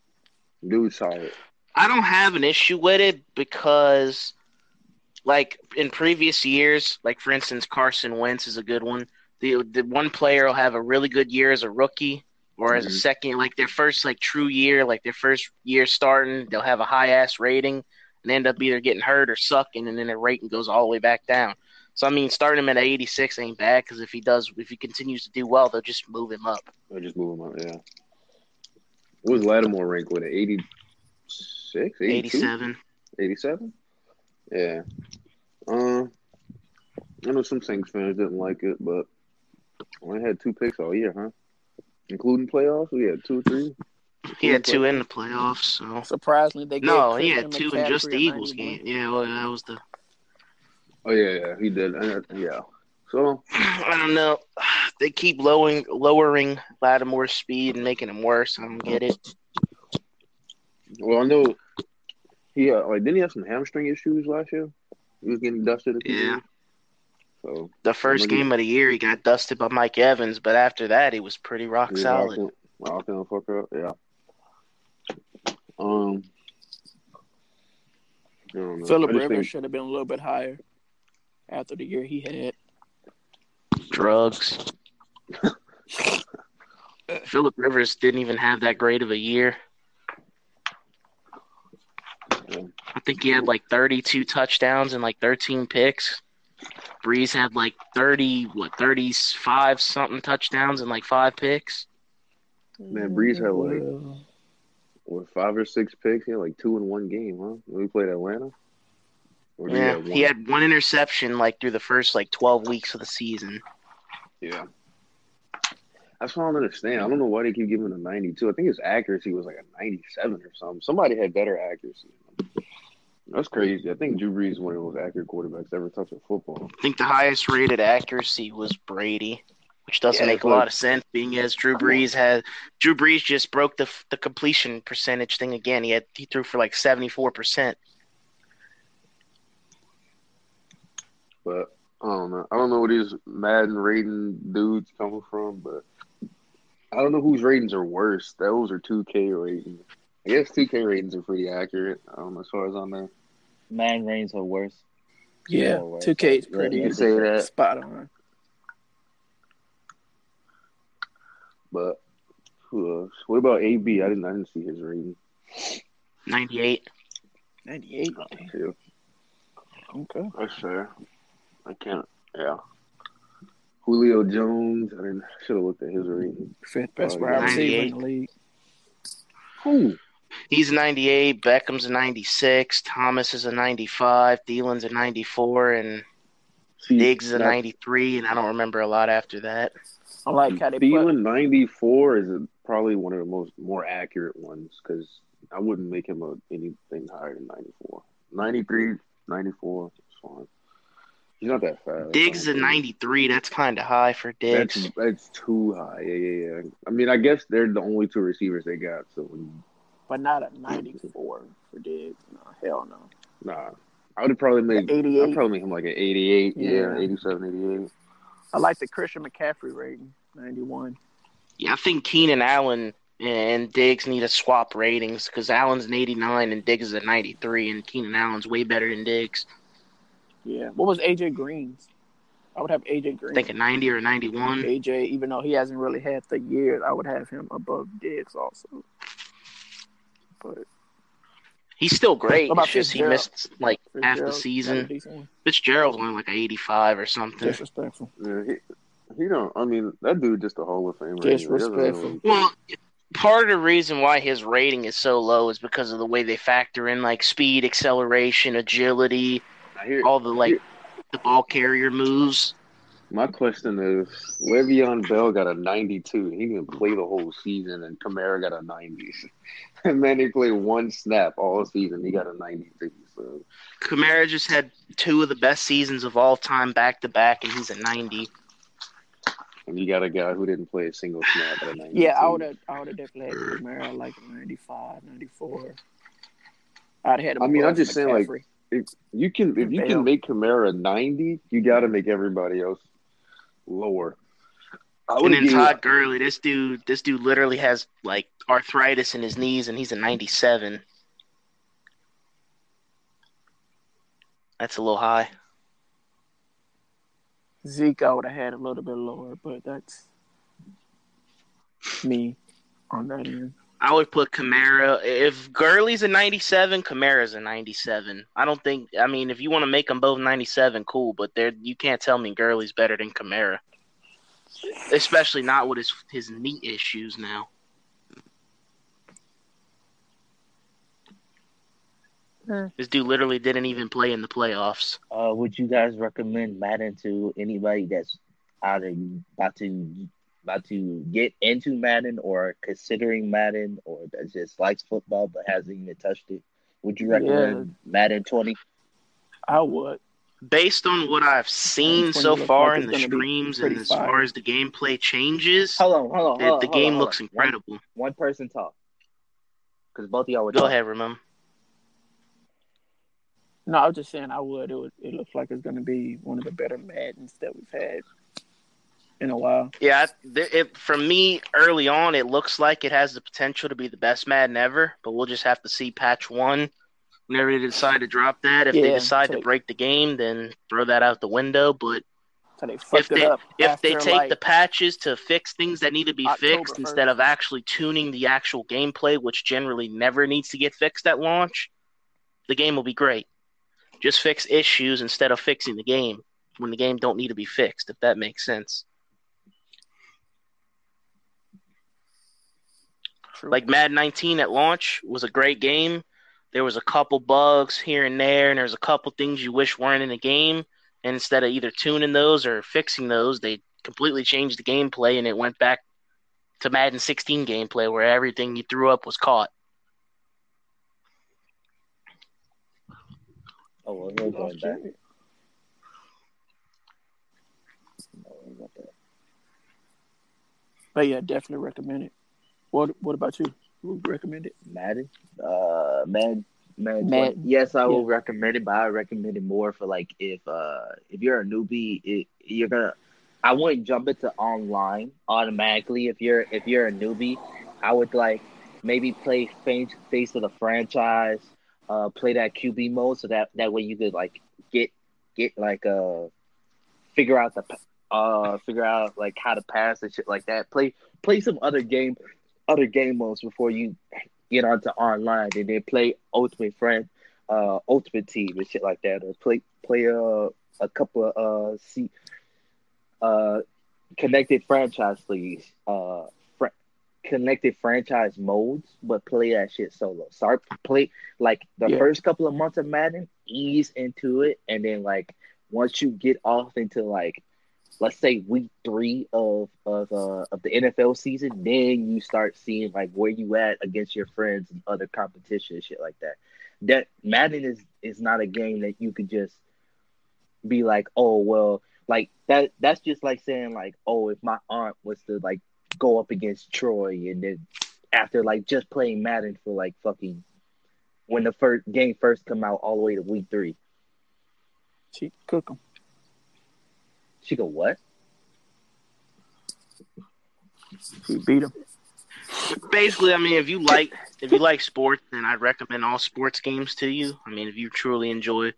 Dude, solid. I don't have an issue with it because, like in previous years, like for instance, Carson Wentz is a good one. The the one player will have a really good year as a rookie, or as mm-hmm. a second, like their first like true year, like their first year starting, they'll have a high ass rating and end up either getting hurt or sucking, and then their rating goes all the way back down. So I mean, starting him at 86 ain't bad because if he does, if he continues to do well, they'll just move him up. They'll just move him up, yeah. What was Lattimore ranked with? 86, 87, 87. Yeah. Uh, I know some Saints fans didn't like it, but only had two picks all year, huh? including playoffs. We had two or three. He had two in the playoffs. So surprisingly, they got no, he had two in just the Eagles game. Yeah, well, that was the. Oh yeah, yeah, he did. Yeah. So I don't know. They keep lowering lowering Lattimore's speed and making him worse. I don't get it. Well, I know he uh, like didn't he have some hamstring issues last year? He was getting dusted. Yeah. So the first game of the year, he got dusted by Mike Evans, but after that, he was pretty rock was solid. Rocking, fuck up, yeah. Um, Philip Rivers should have been a little bit higher after the year he had. Drugs. Philip Rivers didn't even have that great of a year. I think he had like 32 touchdowns and like 13 picks. Brees had like thirty, what thirty five something touchdowns and like five picks. Man, Brees had like what five or six picks. He had like two in one game, huh? When we played Atlanta. Or yeah, he, he had one interception like through the first like twelve weeks of the season. Yeah. That's what I don't understand. I don't know why they keep giving him a 92. I think his accuracy was like a 97 or something. Somebody had better accuracy. That's crazy. I think Drew Brees is one of the most accurate quarterbacks ever touched a football. I think the highest rated accuracy was Brady. which doesn't yeah, make a lot of sense, being as Drew Brees has Drew Brees just broke the the completion percentage thing again. He had he threw for like seventy four percent. But I don't know. I don't know where these Madden rating dudes coming from, but I don't know whose ratings are worse. Those are two K ratings. I guess two K ratings are pretty accurate. Um, as far as on there. Madden ratings are worse. Yeah, two K is pretty. You say that spot on. But who else? What about AB? I didn't. I didn't see his rating. Ninety eight. Ninety eight. Okay. That's fair. I can't. Yeah. Julio Jones. I didn't. Should have looked at his rating. Fifth best wide receiver in the league. Who? He's 98. Beckham's a 96. Thomas is a 95. Thielen's a 94, and See, Diggs is a 93. And I don't remember a lot after that. I like how they Thielen put... 94 is probably one of the most more accurate ones because I wouldn't make him a, anything higher than 94. 93, 94 is fine. He's not that fast. Diggs is a 93. That's kind of high for Diggs. That's, that's too high. Yeah, yeah, yeah. I mean, I guess they're the only two receivers they got. So, but not a 94 for Diggs. No, hell no. Nah, I would probably make 88. I'd probably make him like an 88. Yeah, yeah 87, 88. I like the Christian McCaffrey rating, 91. Yeah, I think Keenan Allen and Diggs need to swap ratings because Allen's an 89 and Diggs is a 93, and Keenan Allen's way better than Diggs. Yeah. What was AJ Green's? I would have AJ Green. I think a 90 or a 91. AJ, even though he hasn't really had the year, I would have him above Diggs also. But he's still great. It's just he missed like half the season. Fitzgerald's only like 85 or something. Disrespectful. Yeah, he, he don't. I mean, that dude just a Hall of Famer. Disrespectful. Well, part of the reason why his rating is so low is because of the way they factor in like speed, acceleration, agility hear, all the like the ball carrier moves. My question is, Le'Veon Bell got a 92. He didn't play the whole season, and Kamara got a 90. and then he played one snap all season. He got a 92. So Kamara just had two of the best seasons of all time back to back, and he's a 90. And you got a guy who didn't play a single snap at a 92. Yeah, I would have, I would have definitely had Kamara like a 95, 94. I'd had. I mean, I'm just saying, like if you can if you can make Kamara ninety, you got to make everybody else lower. I and then Todd Gurley, this dude, this dude literally has like arthritis in his knees, and he's a ninety-seven. That's a little high. Zeke, I would have had a little bit lower, but that's me on that end. I would put Kamara. If Gurley's a 97, Kamara's a 97. I don't think. I mean, if you want to make them both 97, cool. But there, you can't tell me Gurley's better than Kamara, especially not with his his knee issues now. This dude literally didn't even play in the playoffs. Uh, would you guys recommend Madden to anybody that's either about to about to get into Madden or considering Madden or that just likes football but hasn't even touched it, would you recommend yeah. Madden 20? I would. Based on what I've seen so far like in the streams and as far as the gameplay changes, hold on, hold on, hold on the hold game on, looks incredible. One, one, person talk. Because both of y'all would Go talk. ahead, Ramon. No, I was just saying I would. It would. It looks like it's going to be one of the better Maddens that we've had in a while. Yeah, it, for me, early on, it looks like it has the potential to be the best Madden ever, but we'll just have to see patch one. Whenever they decide to drop that, if yeah, they decide to break the game, then throw that out the window. But they if they if they take like the patches to fix things that need to be October fixed 1st. instead of actually tuning the actual gameplay, which generally never needs to get fixed at launch, the game will be great. Just fix issues instead of fixing the game when the game don't need to be fixed. If that makes sense. True. Like Mad 19 at launch was a great game. There was a couple bugs here and there, and there's a couple things you wish weren't in the game. And instead of either tuning those or fixing those, they completely changed the gameplay, and it went back to Madden 16 gameplay where everything you threw up was caught. Oh, well, we're going back. But yeah, definitely recommend it. What What about you? Who recommend it? Madden. Uh, Madden. Madden. Madden. Yes, I will recommend it, but I recommend it more for like if uh if you're a newbie, it, you're gonna. I wouldn't jump into online automatically if you're if you're a newbie. I would like maybe play face face of the franchise, uh, play that QB mode so that that way you could like get get like uh figure out the uh figure out like how to pass and shit like that. Play play some other game other game modes before you get onto online and then play Ultimate Friend, uh Ultimate Team and shit like that. Or play play a uh, a couple of uh see uh connected franchise leagues, uh fr- connected franchise modes, but play that shit solo. Start play like the yeah. first couple of months of Madden, ease into it, and then like once you get off into like let's say week three of of uh, of the NFL season, then you start seeing like where you at against your friends and other competition shit like that. That Madden is is not a game that you could just be like, oh well, like that. That's just like saying like, oh, if my aunt was to like go up against Troy, and then after like just playing Madden for like fucking when the first game first come out all the way to week three. She cook them. She go what? She beat him. Basically, I mean, if you like if you like sports, then I'd recommend all sports games to you. I mean, if you truly enjoy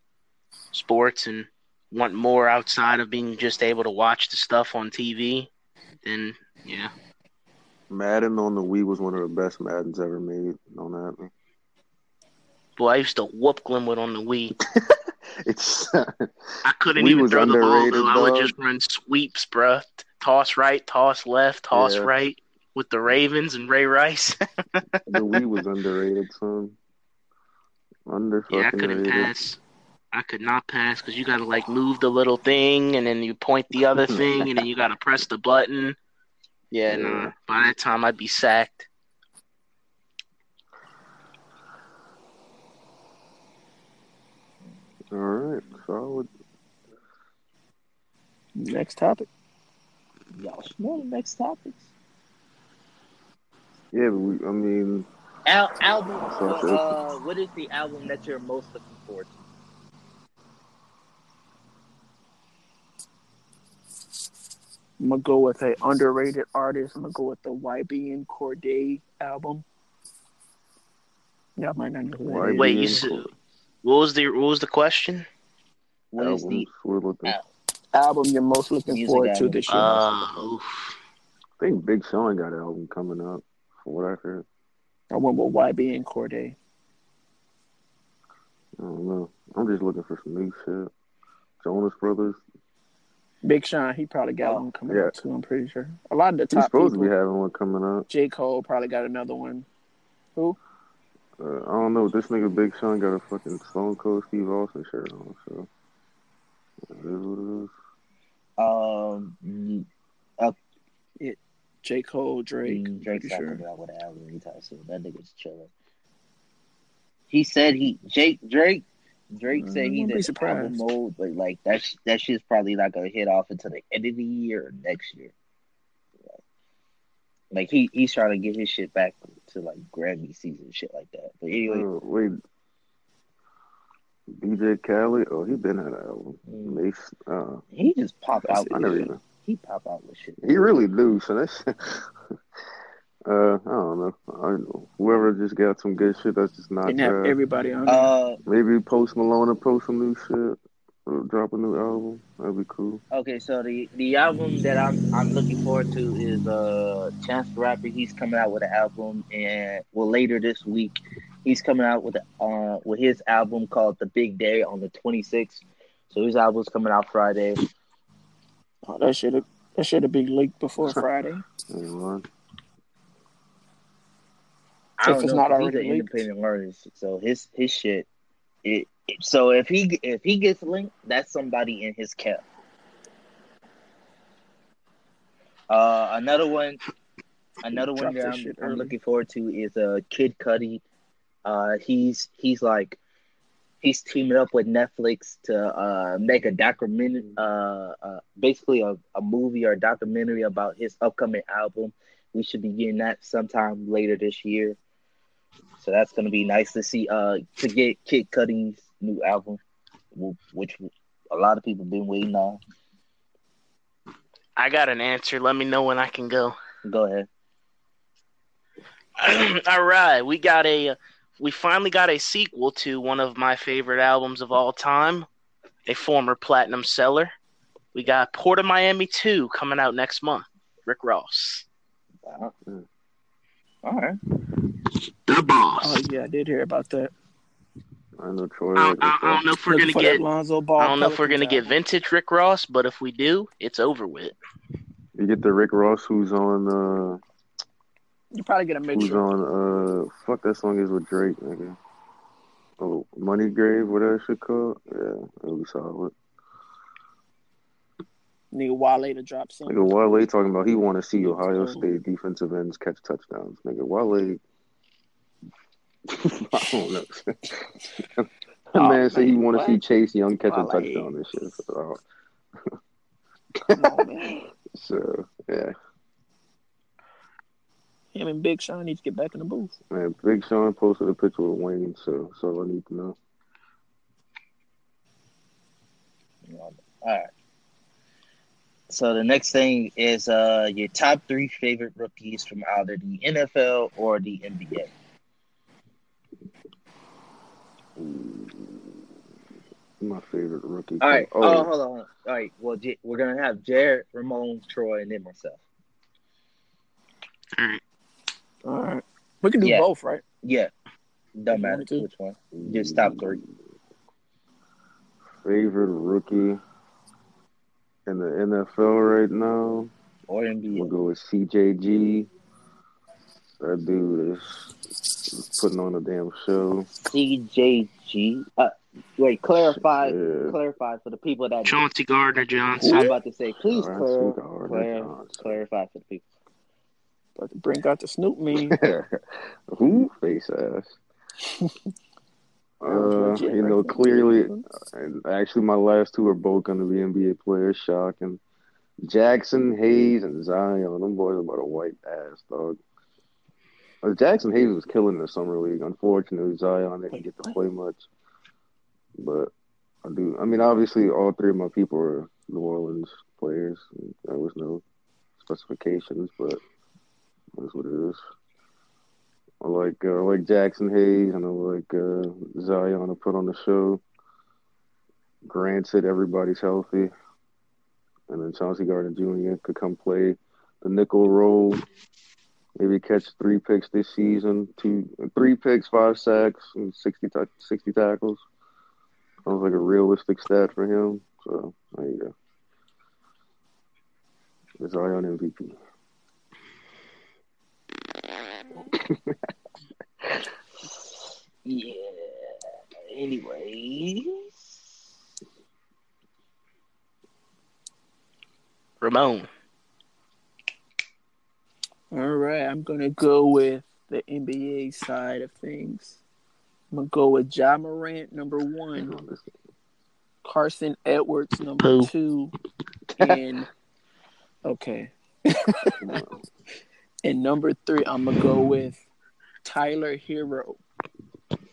sports and want more outside of being just able to watch the stuff on TV, then yeah. Madden on the Wii was one of the best Maddens ever made. On that. Boy, I used to whoop Glenwood on the Wii. it's I couldn't even throw the ball. Though. I would just run sweeps, bruh. Toss right, toss left, toss yeah. right with the Ravens and Ray Rice. the Wii was underrated, son. Under yeah, I couldn't rated. pass. I could not pass because you got to like move the little thing and then you point the other thing and then you got to press the button. Yeah, yeah. Uh, nah. By that time, I'd be sacked. All right, solid. Next topic. Y'all should know the next topics. Yeah, but we, I mean, Al- album. Uh, what is the album that you're most looking forward to? I'm gonna go with a underrated artist. I'm gonna go with the YBN Cordae album. Yeah, I might not know who that Wait, you said, what was the what was the question? What is the album you're most looking Music forward album. to this year? Uh, I think Big Sean got an album coming up, from what I heard. I went with YBN Cordae. I don't know. I'm just looking for some new shit. Jonas Brothers. Big Sean, he probably got oh, one coming yeah. up too. I'm pretty sure. A lot of the top He's supposed people, to be having one coming up. J Cole probably got another one. Who? Uh, I don't know. This nigga Big Sean got a fucking Stone Cold Steve Austin shirt on, so it is what it is. Um, uh, it, J Cole, Drake. Mm, Drake's not sure. coming out with an album anytime soon. That nigga's chilling. He said he Jake Drake. Drake mm, said he's in album mode, but like that that shit's probably not gonna hit off until the end of the year or next year. Like he he's trying to get his shit back to like Grammy season shit like that. But anyway, uh, wait, DJ Khaled, oh he been at an album. Mm. Mase, uh, he just pop out. I never even. He pop out with shit. He really do. So that's. uh, I don't know. I don't know. Whoever just got some good shit, that's just not. And have everybody on. Uh, maybe Post Malone and post some new shit drop a new album. That'd be cool. Okay, so the the album that I'm I'm looking forward to is uh Chance the Rapper. He's coming out with an album, and well later this week, he's coming out with uh with his album called The Big Day on the 26th. So his album's coming out Friday. Oh, that should have that should have been leaked before Friday. I don't if it's know, not already he's an independent artist, so his his shit it so if he if he gets linked, that's somebody in his camp. Uh, another one, another one that I'm, I'm, looking forward to is uh Kid Cudi. Uh, he's he's like he's teaming up with Netflix to uh, make a documentary, uh, uh, basically a, a movie or a documentary about his upcoming album. We should be getting that sometime later this year. So that's gonna be nice to see. Uh, to get Kid Cudi's new album, which a lot of people been waiting on. I got an answer. Let me know when I can go. Go ahead. All right, we got a we finally got a sequel to one of my favorite albums of all time, a former platinum seller. We got Port of Miami 2 coming out next month. Rick Ross. Wow. All right. The boss. Oh yeah, I did hear about that. I know Troy. I, I, I don't know if we're gonna get. Lonzo Ball I don't know if we're gonna get vintage Rick Ross, but if we do, it's over with. You get the Rick Ross who's on. uh You probably get a mixture. Who's on? uh Fuck that song is with Drake, nigga. Oh, Money Grave, what that shit called? Yeah, that was solid. Nigga Wale to drop something. Nigga Wale talking about he want to see Ohio State defensive ends catch touchdowns. Nigga Wale. I don't know. that oh, man said he want to see Chase Young catch Wale. a touchdown this year. So, on, so yeah. Him and Big Sean need to get back in the booth. Man, Big Sean posted a picture with Wayne, so that's all I need to know. All right. So the next thing is uh your top three favorite rookies from either the NFL or the NBA. My favorite rookie. All right. Oh, oh hold on. All right. Well, J- we're gonna have Jared, Ramon, Troy, and then myself. All right. All right. We can do yeah. both, right? Yeah. Doesn't matter which one. Just top three. Favorite rookie in the NFL right now. Or NBA. We'll go with CJG. That dude is putting on a damn show. CJG. Uh, wait, clarify, yeah. clarify for the people that. Chauncey Gardner Johnson. I'm about to say, please clar- clar- clarify for the people. About to bring out the Snoop meme. Who face ass? Uh, you know, clearly, actually, my last two are both going to be NBA players. Shocking. Jaxson Hayes and Zion. Them boys are about a white ass dog. Jaxson Hayes was killing the summer league. Unfortunately, Zion didn't get to play much. But I do. I mean, obviously, all three of my people are New Orleans players. There was no specifications, but that's what it is. I like uh, I like Jaxson Hayes and I like uh, Zion to put on the show. Granted, everybody's healthy, and then Chauncey Gardner Jr. could come play the nickel role. Maybe catch three picks this season, two, three picks, five sacks, and 60, 60 tackles. Sounds like a realistic stat for him. So there you go. It's Zion MVP. yeah. Anyways. Ramon. All right, I'm gonna go with the NBA side of things. I'm gonna go with Ja Morant number one, Carson Edwards number two, and okay. And number three, I'm gonna go with Tyler Herro.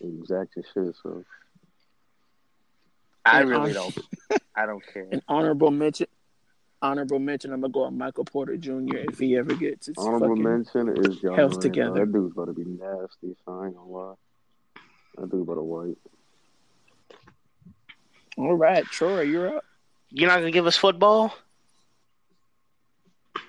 Exactly shit. So I really don't. I don't care. An honorable mention. Honorable mention. I'm gonna go on Michael Porter Jr. if he ever gets his honorable mention is John health together. That dude's about to be nasty. So I ain't gonna lie. That dude's about to white. All right, Troy, you're up. You're not gonna give us football?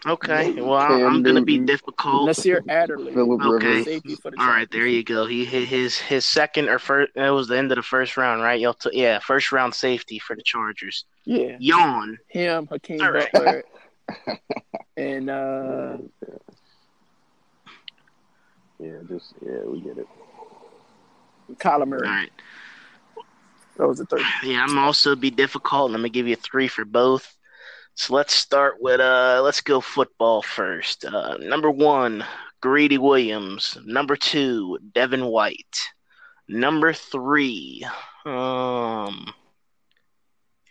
Okay, well I'm going to be difficult. Nasir Adderley. Philip okay. All right, there you go. He hit his his second or first. It was the end of the first round, right? Y'all t- yeah, first round safety for the Chargers. Yeah. Yawn. Him, Hakeem All right. Butler, and uh. Yeah, just yeah, we get it. Kyler Murray. All right. That was the third. Yeah, I'm also be difficult. Let me give you a three for both. So let's start with uh let's go football first. Uh, number one, Greedy Williams. Number two, Devin White. Number three, um,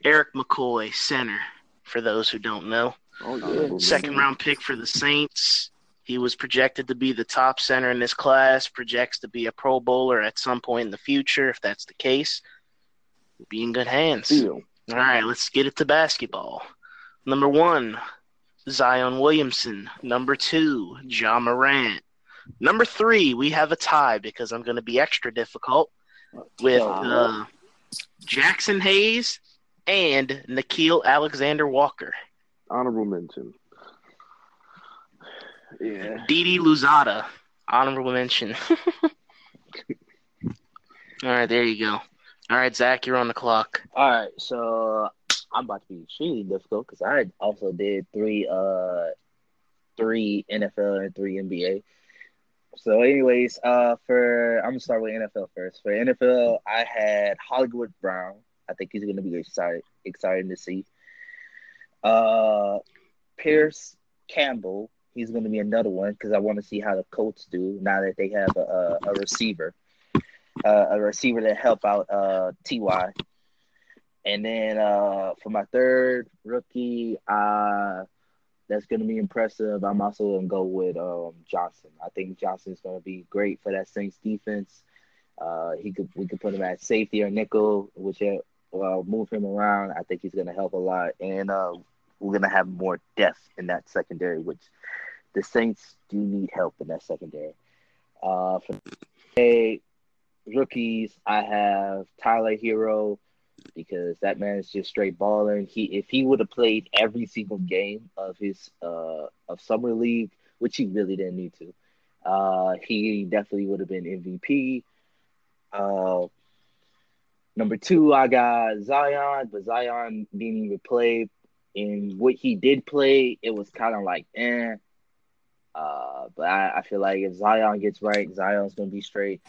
Erik McCoy, center. For those who don't know, oh, yeah. second round pick for the Saints. He was projected to be the top center in this class. Projects to be a Pro Bowler at some point in the future. If that's the case, be in good hands. Deal. All right, let's get it to basketball. Number one, Zion Williamson. Number two, Ja Morant. Number three, we have a tie because I'm going to be extra difficult with uh, Jaxson Hayes and Nickeil Alexander Walker. Honorable mention. Yeah. Didi Louzada. Honorable mention. All right, there you go. All right, Zach, you're on the clock. All right, so I'm about to be extremely difficult because I also did three, uh, three NFL and three NBA. So, anyways, uh, for I'm gonna start with NFL first. For NFL, I had Hollywood Brown. I think he's gonna be excited, exciting to see. Uh, Parris Campbell. He's gonna be another one because I want to see how the Colts do now that they have a, a, a receiver, uh, a receiver to help out uh Ty. And then uh, for my third rookie, uh, that's going to be impressive. I'm also going to go with um, Johnson. I think Johnson's going to be great for that Saints defense. Uh, he could we could put him at safety or nickel, which uh, move him around. I think he's going to help a lot, and uh, we're going to have more depth in that secondary, which the Saints do need help in that secondary. Uh, for hey, rookies, I have Tyler Herro because that man is just straight balling. He if he would have played every single game of his uh of summer league, which he really didn't need to, uh, he definitely would have been MVP. Uh, number two, I got Zion, but Zion didn't even play. And what he did play, it was kind of like eh. Uh, but I, I feel like if Zion gets right, Zion's gonna be straight.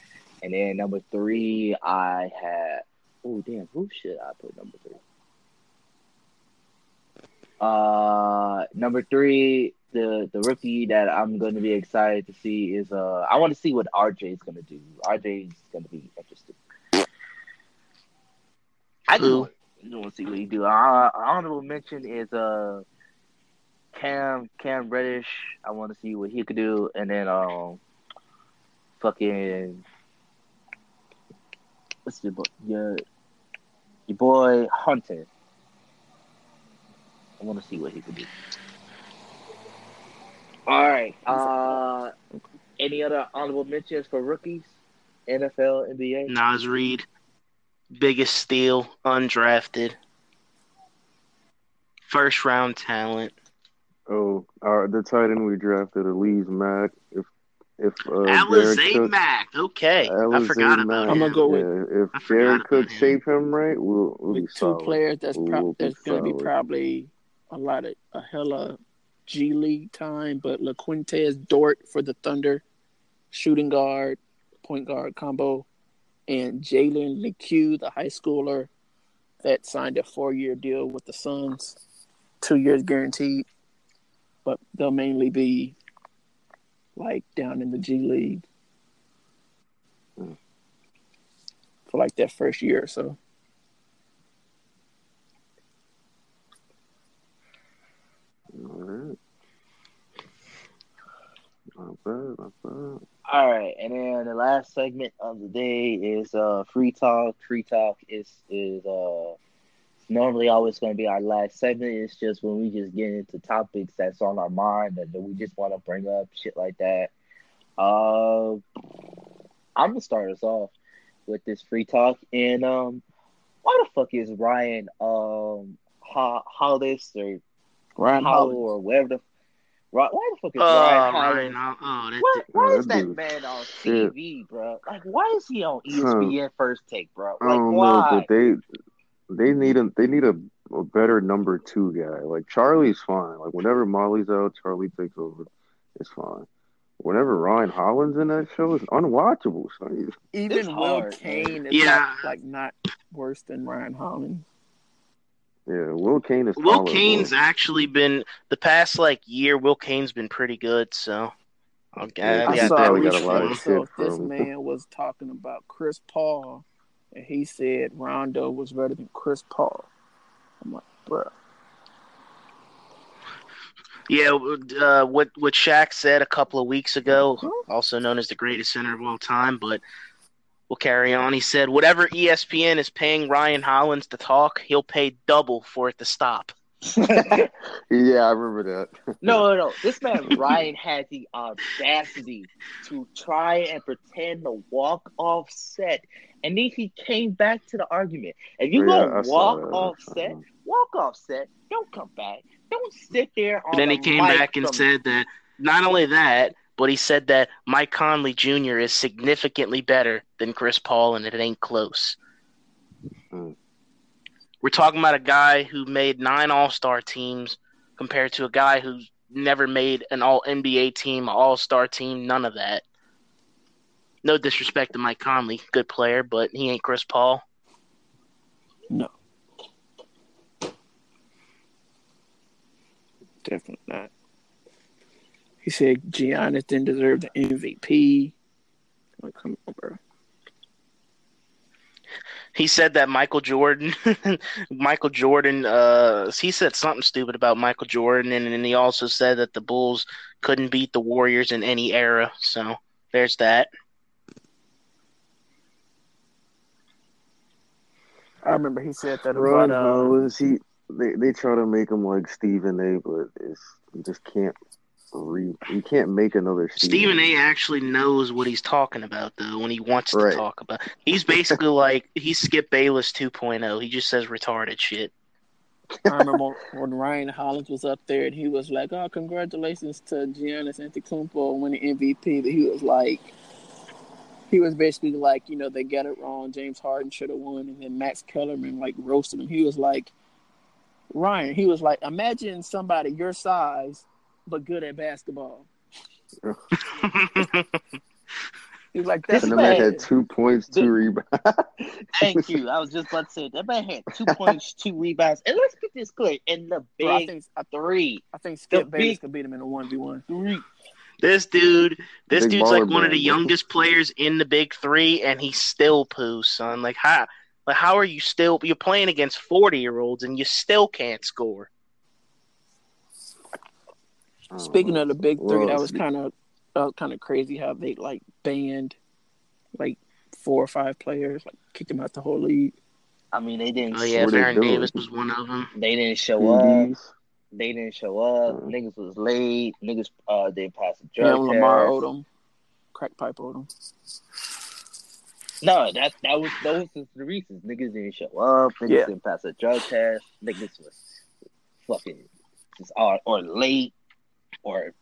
And then number three, I had Oh damn, who should I put number three? Uh, number three, the the rookie that I'm going to be excited to see is uh, I want to see what RJ is going to do. RJ is going to be interesting. I do want, want to see what he do. Uh, honorable mention is uh Cam Cam Reddish. I want to see what he could do, and then um, fucking what's the book? Yeah, your boy Hunter. I want to see what he can do. All right. Uh, any other honorable mentions for rookies? NFL, NBA. Naz Reid, biggest steal, undrafted, first round talent. Oh, our, the tight end we drafted, Alize Mack. If if uh, Alize Mack, okay, Alize I forgot about him. I'm gonna go with. Yeah, if Jared Cook shape him right, we'll, we'll with be two solid. players. That's pro- we'll there's gonna be probably a lot of a hella G League time, but Luguentz Dort for the Thunder, shooting guard, point guard combo, and Jalen Lecque, the high schooler that signed a four year deal with the Suns, two years guaranteed, but they'll mainly be like down in the G League mm. for like that first year or so. All right. Not bad, not bad. All right, and then the last segment of the day is uh free talk. Free talk is is uh normally always going to be our last segment. It's just when we just get into topics that's on our mind that, that we just want to bring up, shit like that. Uh, I'm gonna start us off with this free talk. And um, why the fuck is Ryan um Hollis or Ryan Hollis or whatever the why, why the fuck is uh, Ryan Hollis? Ryan, oh, why, why is that man on TV, bro? Like, why is he on ESPN huh. First Take, bro? Like, why? Know, but they they need a they need a, a better number two guy. Like Charlie's fine. Like whenever Molly's out, Charlie takes over. It's fine. Whenever Ryan Hollins in that show, it's unwatchable. So Even it's Will hard, Cain is yeah. not, like not worse than Ryan Hollins. Yeah, Will Cain is. Will Cain's actually been the past like year. Will Cain's been pretty good. So Okay, I yeah, saw recently, so this man was talking about Chris Paul, and he said Rondo was better than Chris Paul. I'm like, bro. Yeah, uh, what what Shaq said a couple of weeks ago, also known as the greatest center of all time, but we'll carry on. He said, "Whatever ESPN is paying Ryan Hollins to talk, he'll pay double for it to stop." yeah, I remember that. no, no, no. This man Ryan had the audacity to try and pretend to walk off set, and then he came back to the argument. If you yeah, go walk off set, walk off set. Don't come back. Don't sit there. then he came back and said that not only that, but he said that Mike Conley Jr. is significantly better than Chris Paul, and it ain't close. Hmm. We're talking about a guy who made nine All Star teams compared to a guy who's never made an All NBA team, All Star team, none of that. No disrespect to Mike Conley, good player, but he ain't Chris Paul. No. Definitely not. He said Giannis didn't deserve the MVP. Come on, he said that Michael Jordan, Michael Jordan, uh, he said something stupid about Michael Jordan, and then he also said that the Bulls couldn't beat the Warriors in any era. So there's that. I remember he said that Ron about, uh, Hollins. He they they try to make him like Stephen A, but it's you just can't re- you can't make another Stephen. Stephen A. actually knows what he's talking about though when he wants right. to talk about. He's basically like he's Skip Bayless 2.0. He just says retarded shit. I remember when Ryan Hollins was up there and he was like, "Oh, congratulations to Giannis Antetokounmpo winning MVP." But he was like, he was basically like, you know, they got it wrong. James Harden should have won, and then Max Kellerman like roasted him. He was like, Ryan, he was like, imagine somebody your size but good at basketball. He's like that. And the man had two points, two rebounds. Thank you. I was just about to say that man had two points, two rebounds. And let's get this clear: in the big Bro, I think, three, I think Skip Bayless could beat him in a one v one. Three. This dude, this big dude's like one of the youngest players in the big three, and he still poos, son. Like how, like how are you still? You're playing against forty year olds, and you still can't score. Speaking of the big three, that was kind of uh, kind of crazy how they like banned like four or five players, like kicked them out the whole league. I mean, they didn't. Oh yeah, Baron Davis was one of them. They didn't show mm-hmm. up. They didn't show up. Mm-hmm. Niggas was late. Niggas uh didn't pass the drug yeah, Lamar Odom, crack pipe Odom. No, that that was those was the reasons. Niggas didn't show up. Niggas yeah. didn't pass a drug test. Niggas was fucking just or, or late or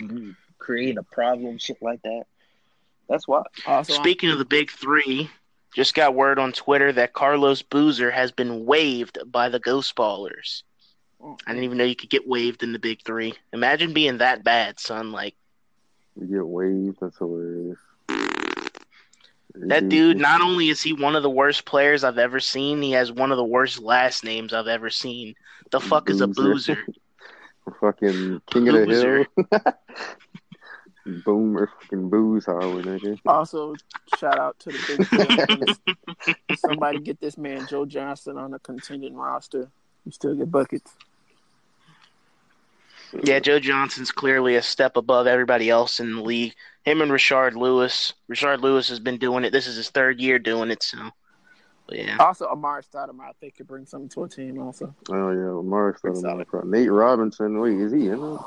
mm-hmm. create a problem, shit like that. That's why. Oh, Speaking of the big three, just got word on Twitter that Carlos Boozer has been waived by the Ghost Ballers. Oh, I didn't even know you could get waived in the big three. Imagine being that bad, son. Like you get waived. That's hilarious. That dude, not only is he one of the worst players I've ever seen, he has one of the worst last names I've ever seen. The fuck boozer. is a boozer? fucking king of the hill. Boomer fucking booze Howard, nigga. Also, shout out to the big Somebody get this man Joe Johnson on a contingent roster. You still get buckets. Yeah, Joe Johnson's clearly a step above everybody else in the league. Him and Rashard Lewis. Rashard Lewis has been doing it. This is his third year doing it, so but yeah. Also, Amar'e Stoudemire, I think, could bring something to a team. Also. Oh yeah, Amar'e Stoudemire. Nate Robinson. Wait, is he in it?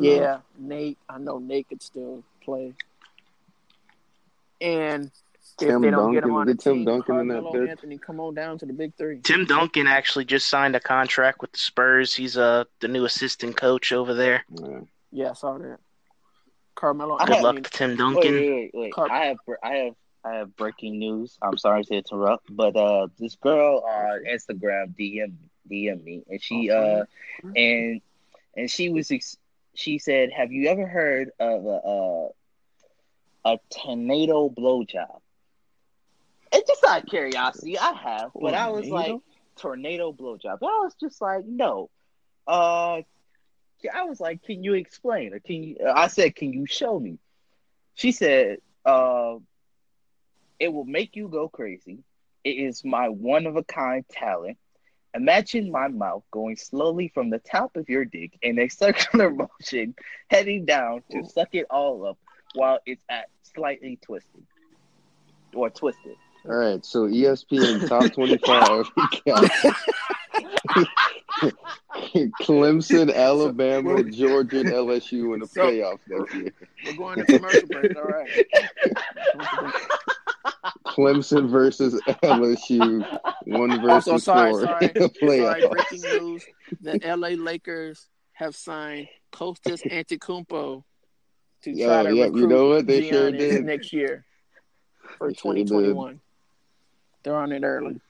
Yeah, not? Nate. I know Nate could still play. And Tim if they don't Duncan, get him on the Tim team, Duncan Carmelo in that Anthony, come on down to the big three. Tim Duncan actually just signed a contract with the Spurs. He's uh the new assistant coach over there. Yeah, yeah I saw that. Carmelo. Good luck to Tim Duncan. Wait, wait, wait. Car- I have I have I have breaking news. I'm sorry to interrupt, but uh, this girl on Instagram DM DM me, and she uh, and and she was ex- she said, "Have you ever heard of a a, a tornado blowjob?" It's just out of curiosity. I have, but tornado? I was like, tornado blowjob. I was just like, no. Uh, I was like, can you explain? Or can you? I said, can you show me? She said, uh, it will make you go crazy. It is my one of a kind talent. Imagine my mouth going slowly from the top of your dick in a circular motion, heading down to suck it all up while it's at slightly twisted or twisted. All right, so ESPN top twenty-five. Clemson, Alabama, Georgia, and LSU in the so, playoffs next year. We're going to commercial break. All right. Clemson versus LSU, one versus also, sorry, four. Sorry, sorry, breaking news: the LA Lakers have signed Kostas Antetokounmpo to try to yeah, recruit you know what? They sure did. next year for 2021. Sure They're on it early.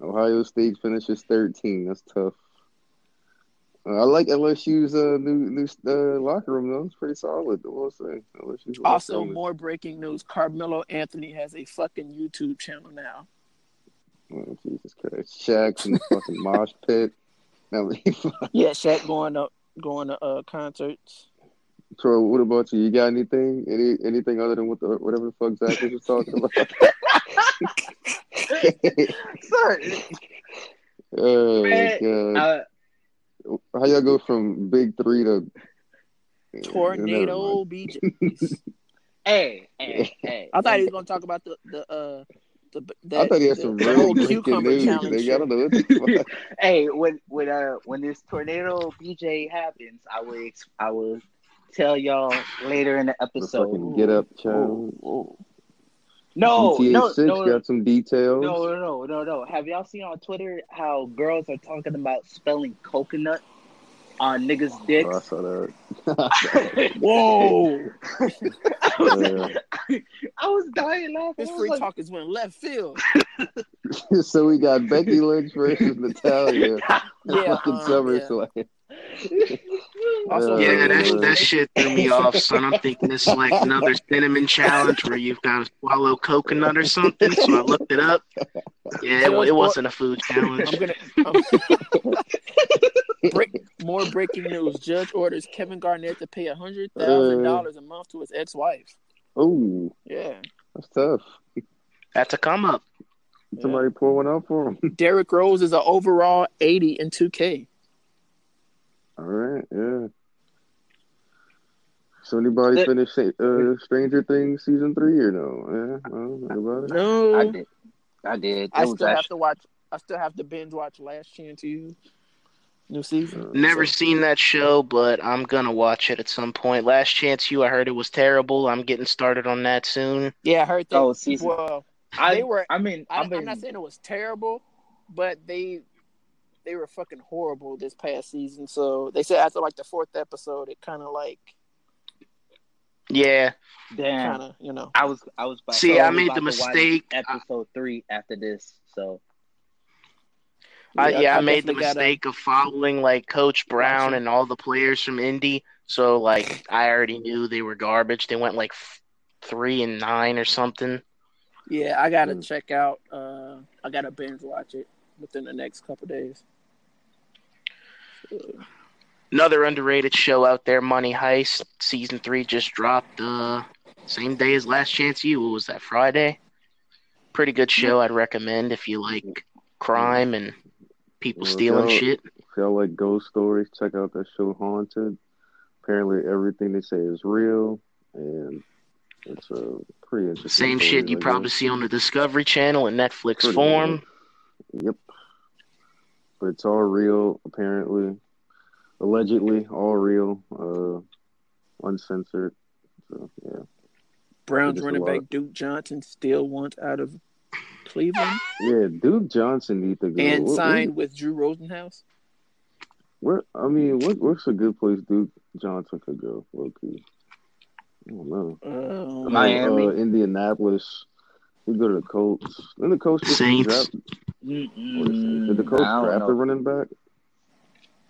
Ohio State finishes 13. That's tough. I like LSU's uh, new new uh, locker room though. It's pretty solid. I will say. LSU's also, more breaking news: Carmelo Anthony has a fucking YouTube channel now. Oh, Jesus Christ! Shaq's in the fucking mosh pit. Now, yeah, Shaq going up, going to uh, concerts. Troy, what about you? You got anything? Any anything other than what the whatever the fuck Zach was talking about? Sorry. Oh Man, god. Uh, how y'all go from big three to tornado BJs? hey, hey, hey! I thought he was gonna talk about the the uh the. the I thought he had the, some the real cucumber news. challenge. They, I don't know hey, when when uh when this tornado BJ happens, I will I will tell y'all later in the episode. get up, child. No, GTA no, six no, got some details. No, no, no, no, no. Have y'all seen on Twitter how girls are talking about spelling coconut on niggas' dicks? Oh, I saw that. Whoa! I, was, I was dying laughing. This free like... talk is went left field. so we got Becky Lynch versus Natalya. yeah, fucking um, SummerSlam. Yeah. Also, yeah, that that shit threw me off, son. I'm thinking it's like another cinnamon challenge where you've got to swallow coconut or something. So I looked it up. Yeah, it, it wasn't a food challenge. I'm gonna. I'm, break, more breaking news: Judge orders Kevin Garnett to pay hundred thousand dollars a uh. month to his ex-wife. Oh, yeah, that's tough. That's a come up. Somebody yeah. pour one out for him. Derrick Rose is an overall eighty in two K. All right, yeah. So anybody that, finish uh, Stranger Things season three or no? Yeah, no, anybody? No, I did. I did. It I still actually... have to watch. I still have to binge watch Last Chance U. New season. Uh, Never so. seen that show, but I'm gonna watch it at some point. Last Chance U. I heard it was terrible. I'm getting started on that soon. Yeah, I heard that. Oh, season. Well, I, they were. I mean, I, am not saying it was terrible, but they they were fucking horrible this past season. So they said after like the fourth episode, it kind of like yeah, damn, kind of you know. I was I was about, see, so I made the mistake episode three after this, so. Uh, yeah, yeah I, I made the mistake gotta... of following like Coach Brown and all the players from Indy. So like I already knew they were garbage. They went like f- three and nine or something. Yeah, I gotta mm. check out. Uh, I gotta binge watch it within the next couple days. Another underrated show out there, Money Heist. Season three just dropped uh same day as Last Chance U. What was that, Friday? Pretty good show. I'd recommend if you like crime and people well, stealing if shit. If y'all like ghost stories, check out that show Haunted. Apparently everything they say is real and it's a uh, pretty interesting. Same shit you probably see on the Discovery Channel and Netflix pretty form. Yep. But it's all real, apparently allegedly all real, uh, uncensored. So yeah. Browns running back Duke Johnson still wants out of Cleveland. Yeah, Duke Johnson needs to go and what, signed with Drew Rosenhaus. Where I mean, what what's a good place Duke Johnson could go? Low key. I don't know. Uh, Miami, uh, Indianapolis. He go to the Colts. Then the Colts Saints. Did the Colts draft a running back?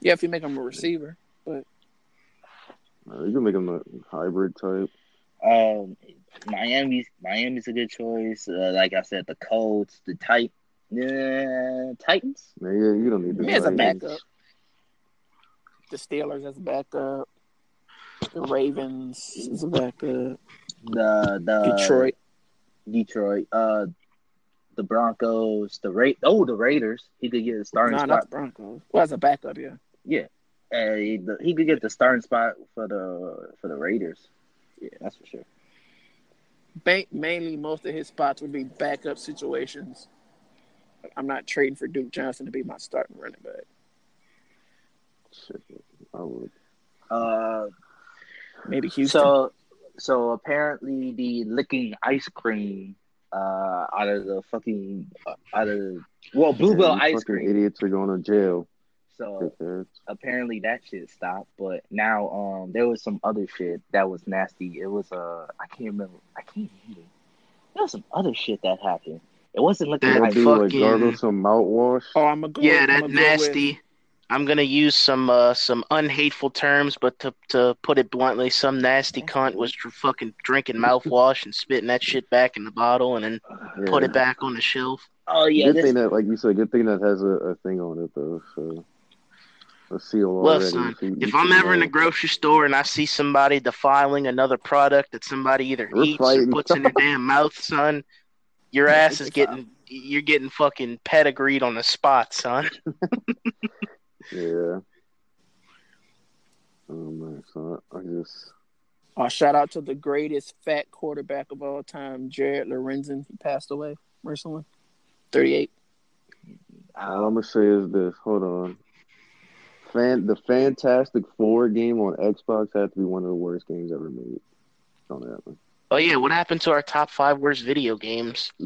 Yeah, if you make him a receiver, but uh, you can make him a hybrid type. Um, Miami's Miami's a good choice. Uh, like I said, the Colts, the type, uh, Titans. Yeah, you don't need the. He has a backup. the Steelers as a backup. The Ravens as a backup. The the Detroit. Detroit. Uh, the Broncos. The Ra- Oh, the Raiders. He could get a starting no, spot. not the Broncos. Well, as a backup, yeah. Yeah, uh, he, the, he could get the starting spot for the for the Raiders. Yeah, that's for sure. Bank mainly most of his spots would be backup situations. I'm not trading for Duke Johnson to be my starting running back. Shit, I would. Uh, maybe Houston. So, so apparently the licking ice cream uh out of the fucking uh, out of the, well bluebell yeah, ice cream idiots are going to jail. So apparently that shit stopped, but now um there was some other shit that was nasty. It was uh I can't remember. I can't remember. There was some other shit that happened. It wasn't looking that like fucking... like gargle some mouthwash. Oh, I'm a go. Yeah, that nasty. I'm gonna use some uh some unhateful terms, but to to put it bluntly, some nasty cunt was fucking drinking mouthwash and spitting that shit back in the bottle and then yeah. put it back on the shelf. Oh yeah, good this... thing that like you said, good thing that has a, a thing on it though. So a seal Well, son, if I'm ever in the grocery store and I see somebody defiling another product that somebody either We're eats fighting. or puts in their damn mouth, son, your ass is getting you're getting fucking pedigreed on the spot, son. yeah. Oh man, so I just. Uh, shout out to the greatest fat quarterback of all time, Jared Lorenzen. He passed away recently, thirty-eight. All I'm gonna say is this. Hold on. Fan, the Fantastic Four game on Xbox had to be one of the worst games ever made. Don't happen. Oh yeah, what happened to our top five worst video games?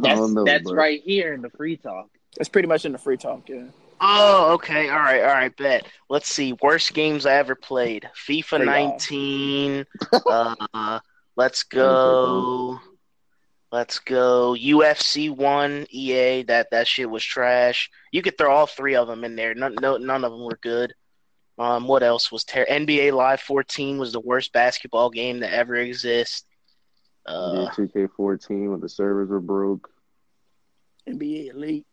that's know, that's right here in the free talk. It's pretty much in the free talk, yeah. Oh, okay. All right, all right, bet. Let's see. Worst games I ever played. FIFA 19. uh, let's go. Let's go. UFC 1, EA. That that shit was trash. You could throw all three of them in there. None, no, none of them were good. Um, what else was terrible? NBA Live 14 was the worst basketball game that ever exists. Uh, 2K14 when the servers were broke. NBA Elite.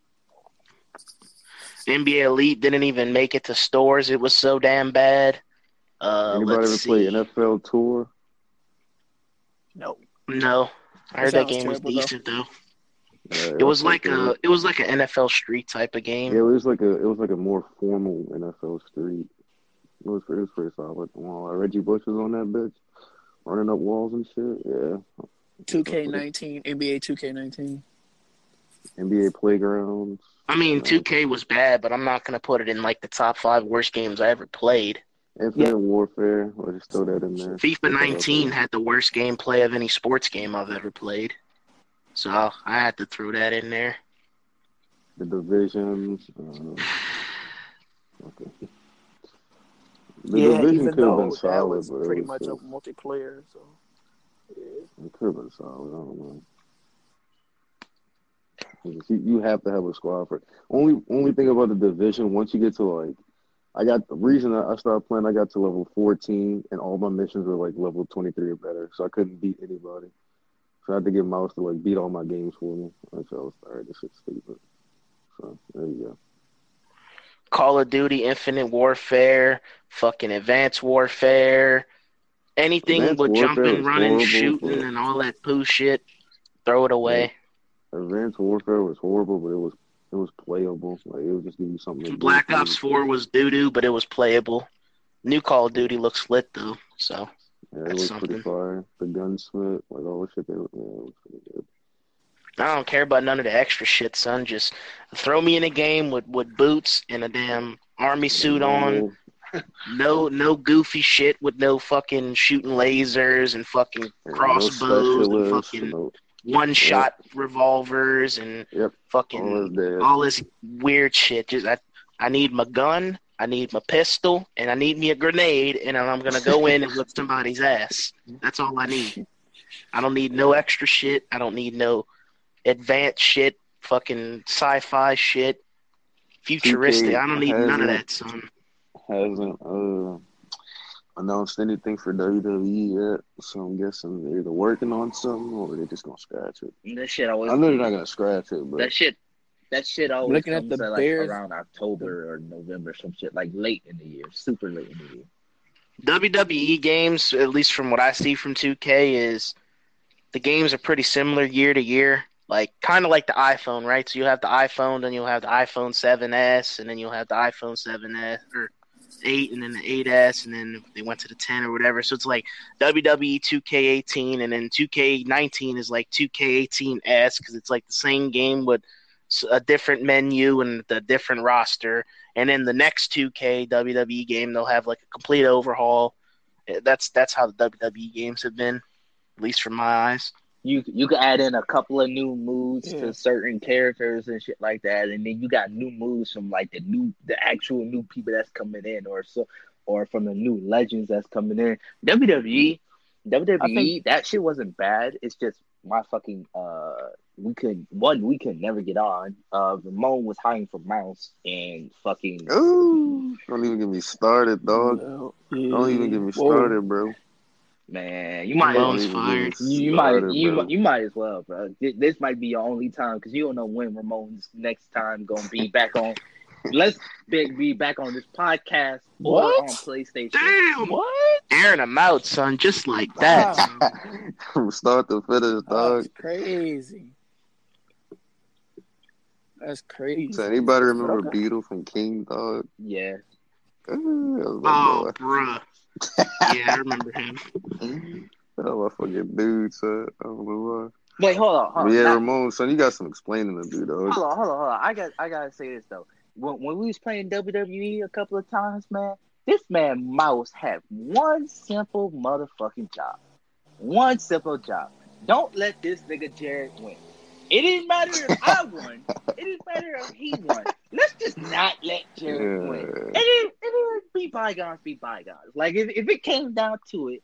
NBA Elite didn't even make it to stores. It was so damn bad. Uh, Anybody ever see. play NFL Tour? No. No. I heard that, that game was decent though. though. Yeah, it, it was, was like a it was like an NFL Street type of game. Yeah, it was like a it was like a more formal NFL Street. It was, it was pretty solid. Well, Reggie Bush was on that bitch, running up walls and shit. Yeah. 2K19, NBA 2K19. NBA Playgrounds. I mean, 2K was bad, but I'm not gonna put it in like the top five worst games I ever played. Infinite yeah. Warfare. I'll just throw that in there. FIFA 19 had the worst gameplay of any sports game I've ever played, so I had to throw that in there. The divisions. Uh, okay. The yeah, division could have been solid, but pretty much a multiplayer. So yeah. it could have been solid. I don't know. You, you have to have a squad for it. Only only thing about the division once you get to like, I got the reason I started playing. I got to level fourteen, and all my missions were like level twenty three or better, so I couldn't beat anybody. So I had to get Mouse to like beat all my games for me. So I was tired. This shit's stupid. So there you go. Call of Duty Infinite Warfare, fucking Advanced Warfare, anything Advanced with Warfare jumping, running, shooting, and all that poo shit, throw it away. Yeah. Advanced Warfare was horrible, but it was it was playable. Like it would just give you something. Black Ops Four was doo doo, but it was playable. New Call of Duty looks lit though, so yeah, it looks pretty fire. The gunsmith, like all the shit they yeah, it was pretty good. I don't care about none of the extra shit, son. Just throw me in a game with, with boots and a damn army suit on. No, no goofy shit with no fucking shooting lasers and fucking crossbows no and fucking no. One shot yep. revolvers and yep. fucking all, all, this weird shit. Just I, I need my gun, I need my pistol, and I need me a grenade, and I'm gonna go in and whip somebody's ass. That's all I need. I don't need no extra shit. I don't need no advanced shit, fucking sci-fi shit, futuristic. I don't need none of that, son. Hasn't uh, announced anything for WWE yet, so I'm guessing they're either working on something or they're just gonna scratch it. That shit always. I know they're not gonna scratch it, but that shit, that shit always Looking comes at the at, like around October or November, some shit like late in the year, super late in the year. WWE games, at least from what I see from 2K, is the games are pretty similar year to year. Like kind of like the iPhone, right? So you have the iPhone, then you'll have the iPhone 7s, and then you'll have the iPhone 7s or 8, and then the 8s, and then they went to the 10 or whatever. So it's like WWE 2K18, and then 2K19 is like 2K18s because it's like the same game with a different menu and the different roster. And then the next 2K WWE game, they'll have like a complete overhaul. Eh, that's that's how the WWE games have been, at least from my eyes. You you can add in a couple of new moves yeah. to certain characters and shit like that, and then you got new moves from like the new the actual new people that's coming in, or so or from the new legends that's coming in. WWE WWE think, that shit wasn't bad. It's just my fucking uh we could one we could never get on. Uh Ramon was hiding for Mouse and fucking Ooh, don't even get me started, dog. No. Yeah. Don't even get me started, Whoa. bro. Man, you might Ramon's fired. You, you might you, you might as well, bro. This might be your only time because you don't know when Ramon's next time gonna be back on let's be, be back on this podcast what? or on PlayStation. Damn, what? Airing them out, son, just like that. From start to finish, dog. That's crazy. That's crazy. Does anybody remember okay. Beetle from King Dog? Yeah. oh, bruh. Yeah, I remember him. oh, my fucking dude, son. I don't know why. Wait, hold on. Hold on. Yeah, now, Ramon, son, you got some explaining to do, though. Hold on, hold on, hold on. I got, I gotta say this though when, when we was playing WWE a couple of times, man, this man Mouse had one simple motherfucking job. One simple job. Don't let this nigga Jared win. It didn't matter if I won. It didn't matter if he won. Let's just not let Jared win. And it, it, be bygones, be bygones. Like if, if it came down to it,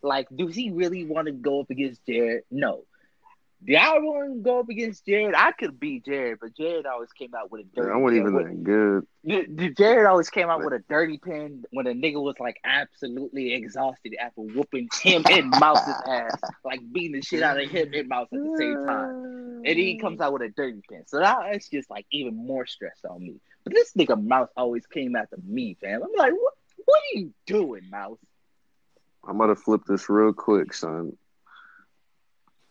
like, does he really want to go up against Jared? No. Want to go up against Jared? I could beat Jared, but Jared always came out with a dirty. Pin. I wasn't even that good. Jared always came out with a dirty pen when a nigga was like absolutely exhausted after whooping him and Mouse's ass, like beating the shit out of him and Mouse at the same time. And he comes out with a dirty pen, so that's just like even more stress on me. But this nigga Mouse always came after me, fam. I'm like, what? What are you doing, Mouse? I'm gonna flip this real quick, son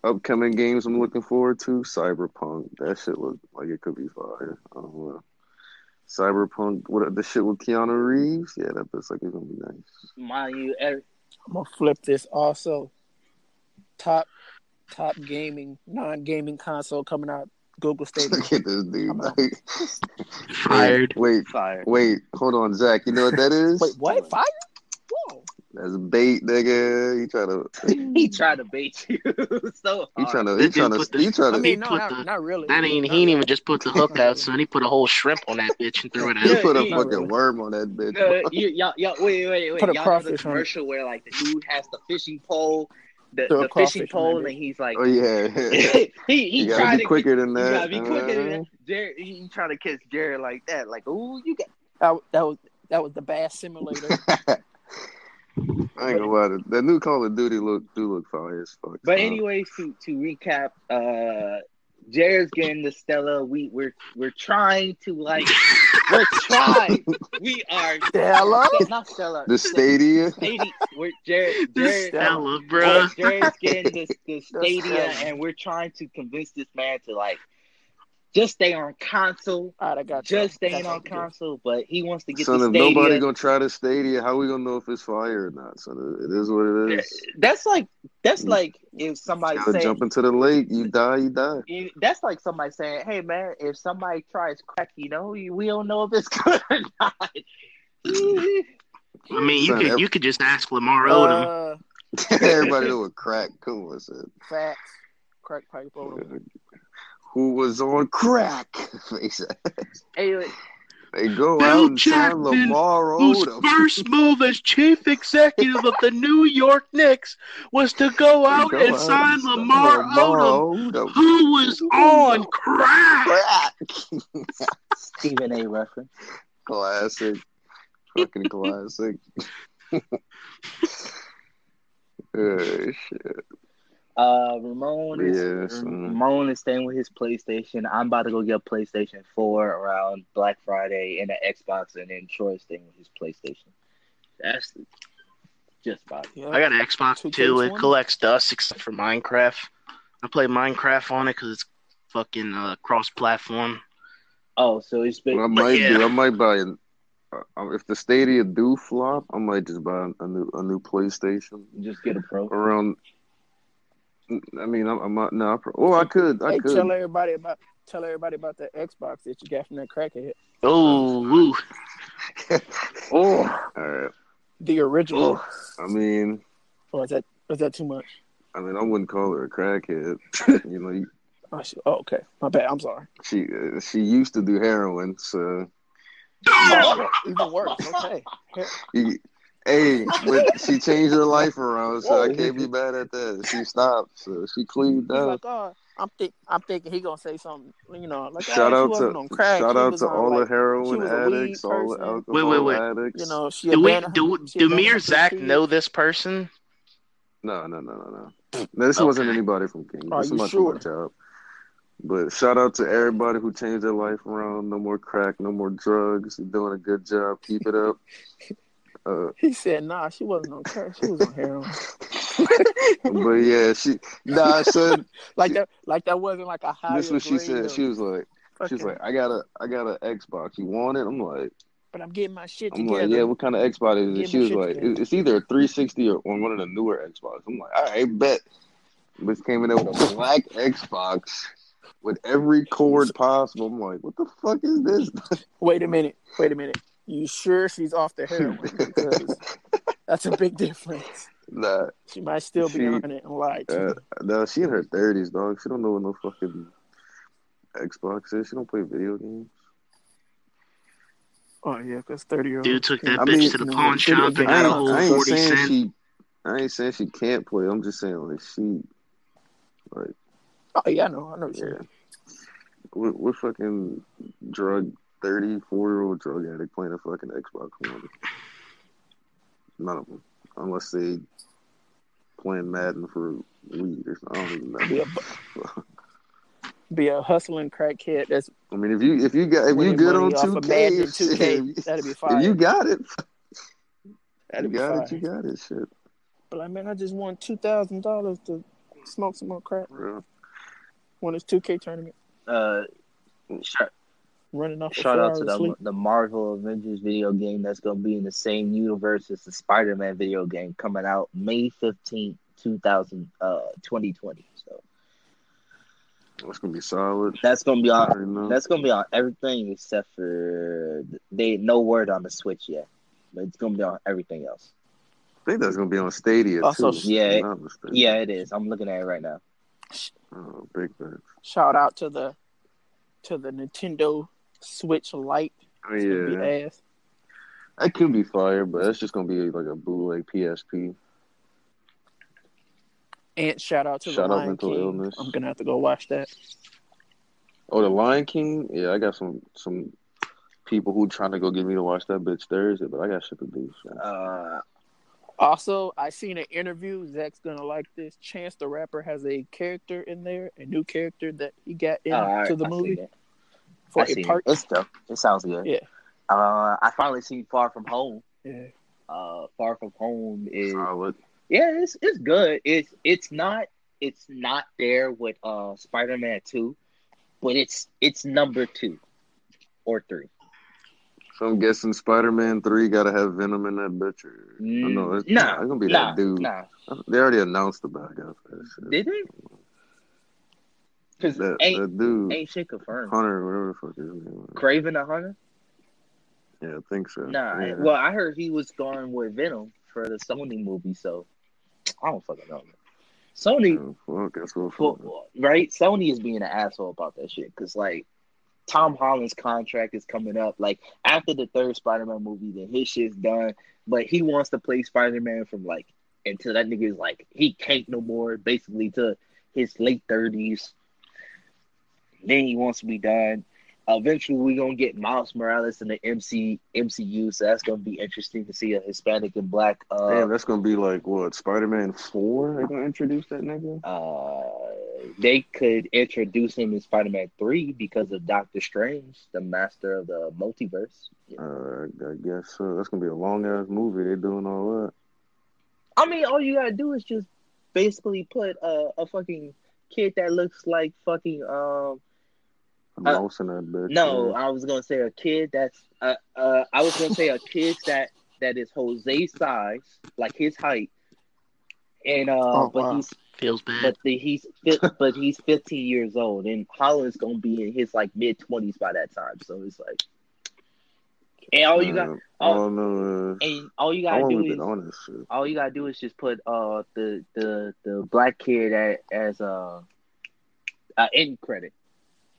upcoming games I'm looking forward to, Cyberpunk. That shit look like it could be fire. I. Cyberpunk, what the shit with Keanu Reeves? Yeah, that looks like it's gonna be nice. Mind you, Eric. I'm gonna flip this also. Top top gaming, non gaming console coming out. Google Stadia. Look at this dude. Like, fired. Wait, fired. Wait, hold on, Zach. You know what that is? wait, what? Fired? Whoa. That's bait, nigga. He try to. he tried to bait you so hard. He trying to. He trying to. He trying to. I mean, no, not, the, not really. That ain't. He ain't even just put the hook out, son. He put a whole shrimp on that bitch and threw it out. He put a fucking really. worm on that bitch. No, you, y'all, y'all, wait, wait, wait. Put y'all know the commercial where like the dude has the fishing pole. The, the fishing pole, maybe. and he's like, "Oh yeah." he he tried to be quicker than that. You gotta be quicker than that. Jared, he trying to catch Jared like that. Like, oh, you got." That, that was that was the bass simulator. I ain't gonna lie. The new Call of Duty look do look fire as fuck. But anyways, to to recap, uh, Jared's getting the Stella. We we're we're trying to like we're trying. We are Stella, not Stella. The Stadia. Stadia. We're Jared. Jared Stella, bro. Jared's getting this the Stadia, and we're trying to convince this man to like just stay on console. All right, I got just staying on console, but he wants to get Son, the if Stadia. nobody gonna try the Stadia, how we gonna know if it's fire or not? So it is what it is. That's like that's like if somebody say jump into the lake, you die, you die. That's like somebody saying, "Hey man, if somebody tries crack, you know, we don't know if it's good or not." I mean, you could you could just ask Lamar Odom. Uh, Everybody know what crack cool is. Facts. Crack pipe Odom who was on crack. they hey, they go Bill out and Jackman, sign Lamar Odom. Whose first move as chief executive of the New York Knicks was to go out go and out sign and Lamar, Lamar Odom, Odom, who was on crack. crack. Stephen A. reference. Classic. Fucking classic. oh, shit. Uh, Ramon is yes, Ramon is staying with his PlayStation. I'm about to go get a PlayStation 4 around Black Friday and an Xbox, and then Troy's staying with his PlayStation. That's just about it. Yeah. I got an Xbox too. It collects dust except for Minecraft. I play Minecraft on it because it's fucking uh, cross-platform. Oh, so it's been. I might yeah. do. I might buy an. Uh, if the Stadia do flop, I might just buy a new a new PlayStation. Just get a Pro around I mean, I'm, I'm not. No, well, I could. I hey, could. tell everybody about tell everybody about the Xbox that you got from that crackhead. Oh, oh, all right. The original. I mean, or is that is that too much? I mean, I wouldn't call her a crackhead. you know. You, oh, she, oh, okay. My bad. I'm sorry. She uh, she used to do heroin, so. Oh, even worse. Okay. Hey, but she changed her life around, so I can't be mad at that. She stopped, so she cleaned oh up. Like, oh, I'm think I'm thinking he gonna say something, you know, like oh, shout oh, out to shout out to all the heroin addicts, all the alcohol wait, wait, wait. addicts. You know, she do we do do me or Zach know this person? No, no, no, no, no. no This okay. wasn't anybody from King. Are this is my sure? job. But shout out to everybody who changed their life around. No more crack, no more drugs. You're doing a good job. Keep it up. Uh, he said, "Nah, she wasn't on crack. She was on heroin." but yeah, she nah, said like that. Like that wasn't like a high. This is what she said. She was like, okay. she was like, "I got a, I got an Xbox. You want it?" I'm like, "But I'm getting my shit I'm together." like, "Yeah, what kind of Xbox is it?" She was like, together. "It's either a 360 or on one of the newer Xbox." I'm like, "All right, bet." But came in there with a black Xbox with every cord possible. I'm like, "What the fuck is this?" Wait a minute. Wait a minute you sure she's off the heroin? Because that's a big difference. Nah, she might still be on it and lie to uh, No, she in her thirties, dog. She don't know what no fucking Xbox is. She don't play video games. Oh yeah, because thirty year old dude took that I bitch mean, to the pawn shop and got a whole forty cent. She, I ain't saying she can't play. I'm just saying like she, like. Oh yeah, I know. I know. Yeah. What, what fucking drug 34 year old drug addict playing a fucking Xbox One. None of them. Unless they playing Madden for weed or something. I don't even know. Be a, be a hustling crackhead. That's. I mean, if you if you got if you good on two K, two K, that'd be fine. If you got it, that'd you got fine. it. You got it. Shit. But I mean, I just want two thousand dollars to smoke some more crack. When it's two K tournament. Uh, sure running off. Shout out to the, the Marvel Avengers video game that's going to be in the same universe as the Spider Man video game coming out May fifteenth, two thousand uh twenty twenty. So that's gonna be solid. That's gonna be on. That's gonna be on everything except for they no word on the Switch yet, but it's gonna be on everything else. I think that's gonna be on Stadia also, too. Yeah, yeah, it is. I'm looking at it right now. Oh, big thanks. Shout out to the to the Nintendo Switch Lite. Oh, yeah. ass. That could be fire, but that's just gonna be like a bootleg PSP. And shout out to shout the Lion King. Illness. I'm gonna have to go watch that. Oh, the Lion King. Yeah, I got some some people who trying to go get me to watch that bitch Thursday, but I got shit to do. So. Uh, also, I seen an interview. Zach's gonna like this. Chance the Rapper has a character in there, a new character that he got into uh, the movie for a part. It. It's dope. It sounds good. Yeah. Uh, I finally seen Far From Home. Yeah. Uh, Far From Home is solid. Yeah, it's it's good. It's it's not it's not there with uh Spider Man two, but it's it's number two or three. So I'm guessing Spider Man three got to have Venom in that bitch. Or, mm, no, it's, nah, it's gonna be nah, that dude. Nah. They already announced the bad guy. Did they? Because that, ain't, dude ain't shit confirmed. Hunter, whatever the fuck his name. Kraven the Hunter. Yeah, I think so. Nah, yeah. well, I heard he was going with Venom for the Sony movie, so I don't fucking know. Man. Sony, yeah, well, guess what, well, right? Sony is being an asshole about that shit because, like, Tom Holland's contract is coming up. Like after the third Spider-Man movie, then his shit's done. But he wants to play Spider-Man from like until that nigga is like he can't no more, basically to his late thirties. Then he wants to be done. eventually we're gonna get Miles Morales in the MC MCU, so that's gonna be interesting to see a Hispanic and black. Uh, Damn, that's gonna be like what Spider Man four? They're gonna introduce that nigga. Uh, they could introduce him in Spider Man three because of Doctor Strange, the master of the multiverse. Yeah. Uh, I guess so. That's gonna be a long ass movie. They're doing all that. I mean, all you gotta do is just basically put a, a fucking kid that looks like fucking um mouse in that bitch. No, I was gonna say a kid that's uh, uh I was gonna say a kid that that is Jose size, like his height, and uh, oh, but wow. he's feels bad. But the, he's but he's 15 years old, and Holland's gonna be in his like mid 20s by that time. So it's like, and all you got, all, know, and all you gotta do is all you gotta do is just put uh the the the black kid at, as a, a end credit.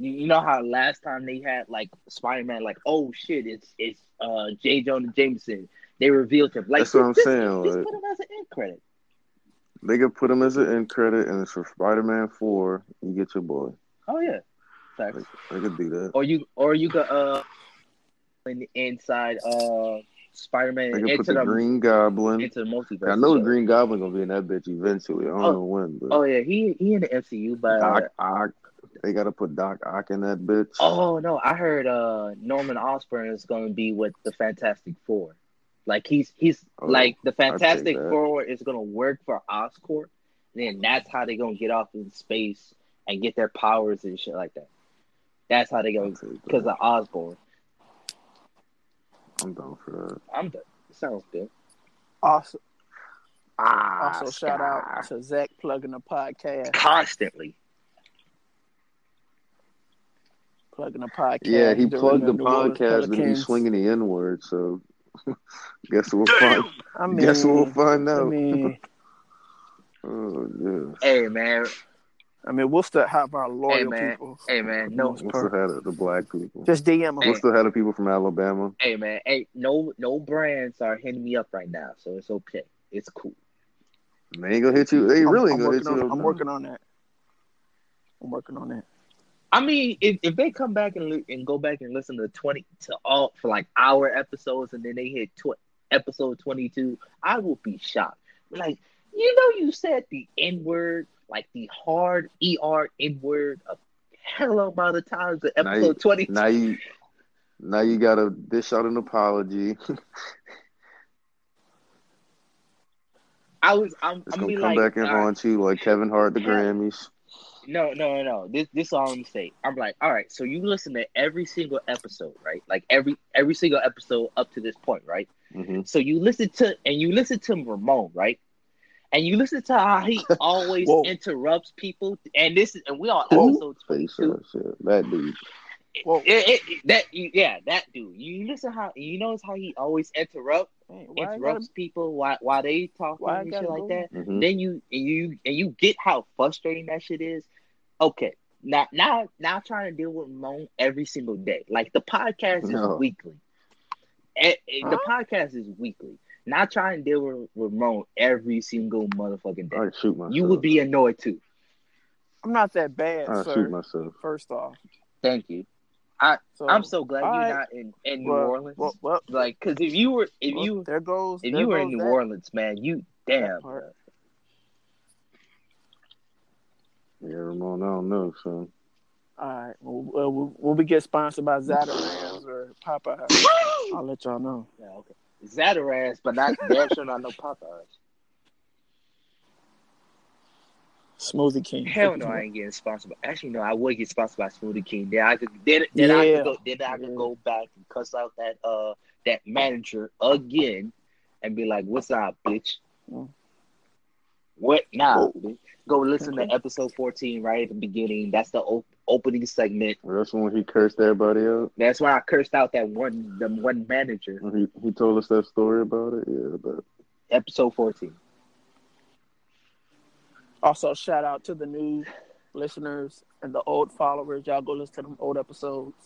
You, know how last time they had like Spider Man, like oh shit, it's it's uh J. Jonah Jameson. They revealed him. Like that's what I'm saying. Just, like, put him as an end credit. They could put him as an end credit, and it's for Spider Man Four. You get your boy. Oh yeah, They, they could do that. Or you, or you could uh, in the inside uh Spider Man into put the, the Green Goblin into the multiverse. I know the Green Goblin gonna be in that bitch eventually. I don't oh, know when. But oh yeah, he he in the MCU, but Ock they got to put Doc Ock in that bitch. Oh no, I heard uh Norman Osborn is going to be with the Fantastic Four. Like he's he's oh, like the Fantastic Four is going to work for Oscorp. Then that's how they're going to get off in space and get their powers and shit like that. That's how they go because of Osborn. I'm down for that. I'm done. Sounds good. Awesome. Ah, also, shout out to Zach plugging the podcast constantly. Plugging a podcast. Yeah, he plugged the podcast, and he's swinging the N word. So, guess we'll Damn! find. I mean, guess we'll find out. I mean, oh yeah. Hey man. I mean, we'll still have our loyal hey, man. people. Hey man, no, we'll still have the black people. Just DM them. We'll still have the people from Alabama. Hey man, hey, no, no brands are hitting me up right now, so it's okay. It's cool. They ain't gonna hit you. They really I'm, gonna hit on, you. I'm working on that. I'm working on that. I mean, if, if they come back and and go back and listen to twenty to all for like hour episodes, and then they hit tw- episode twenty two, I will be shocked. Like, you know, you said the N word, like the hard er N word, a hell of amount of times in episode twenty. Now you, now you gotta dish out an apology. I was. I'm. It's I'm gonna come like, back and haunt you like Kevin Hart the Grammys. No, no, no, no. This this is all I'm gonna say. I'm like, all right, so you listen to every single episode, right? Like every every single episode up to this point, right? Mm-hmm. So you listen to and you listen to Ramon, right? And you listen to how he always interrupts people, and this is and we all episode two. That dude. Well, it, it, that yeah, that dude. You listen how you notice how he always interrupt hey, interrupts gotta, people while while they talking and shit like that. Mm-hmm. Then you and you and you get how frustrating that shit is. Okay, now now now trying to deal with Moan every single day. Like the podcast no. is weekly. huh? The podcast is weekly. Not trying to deal with Ramon every single motherfucking day. I shoot myself. You would be annoyed too. I'm not that bad, I sir. shoot myself. First off, thank you. I so, I'm so glad you're right. not in, in New Orleans. Well, well, like, cause if you were if well, you there goes if there you were in New that. Orleans, man, you damn. Yeah, Ramon, I don't know, so. All right, well, we'll, we'll be get sponsored by Zatarain's or Popeyes. I'll let y'all know. Yeah, okay. Zatarain's, but not damn sure not no Popeyes. Smoothie King. Hell no, I ain't getting sponsored. By, actually, no, I would get sponsored by Smoothie King. Then I could then, then yeah. I could go then I could yeah. go back and cuss out that uh that manager again and be like, "What's up, bitch? Mm. What now? Nah, go listen okay. to episode fourteen right at the beginning. That's the op- opening segment. That's when he cursed everybody out. That's why I cursed out that one the one manager. He he told us that story about it. Yeah, but episode fourteen. Also, shout out to the new listeners and the old followers. Y'all go listen to them old episodes.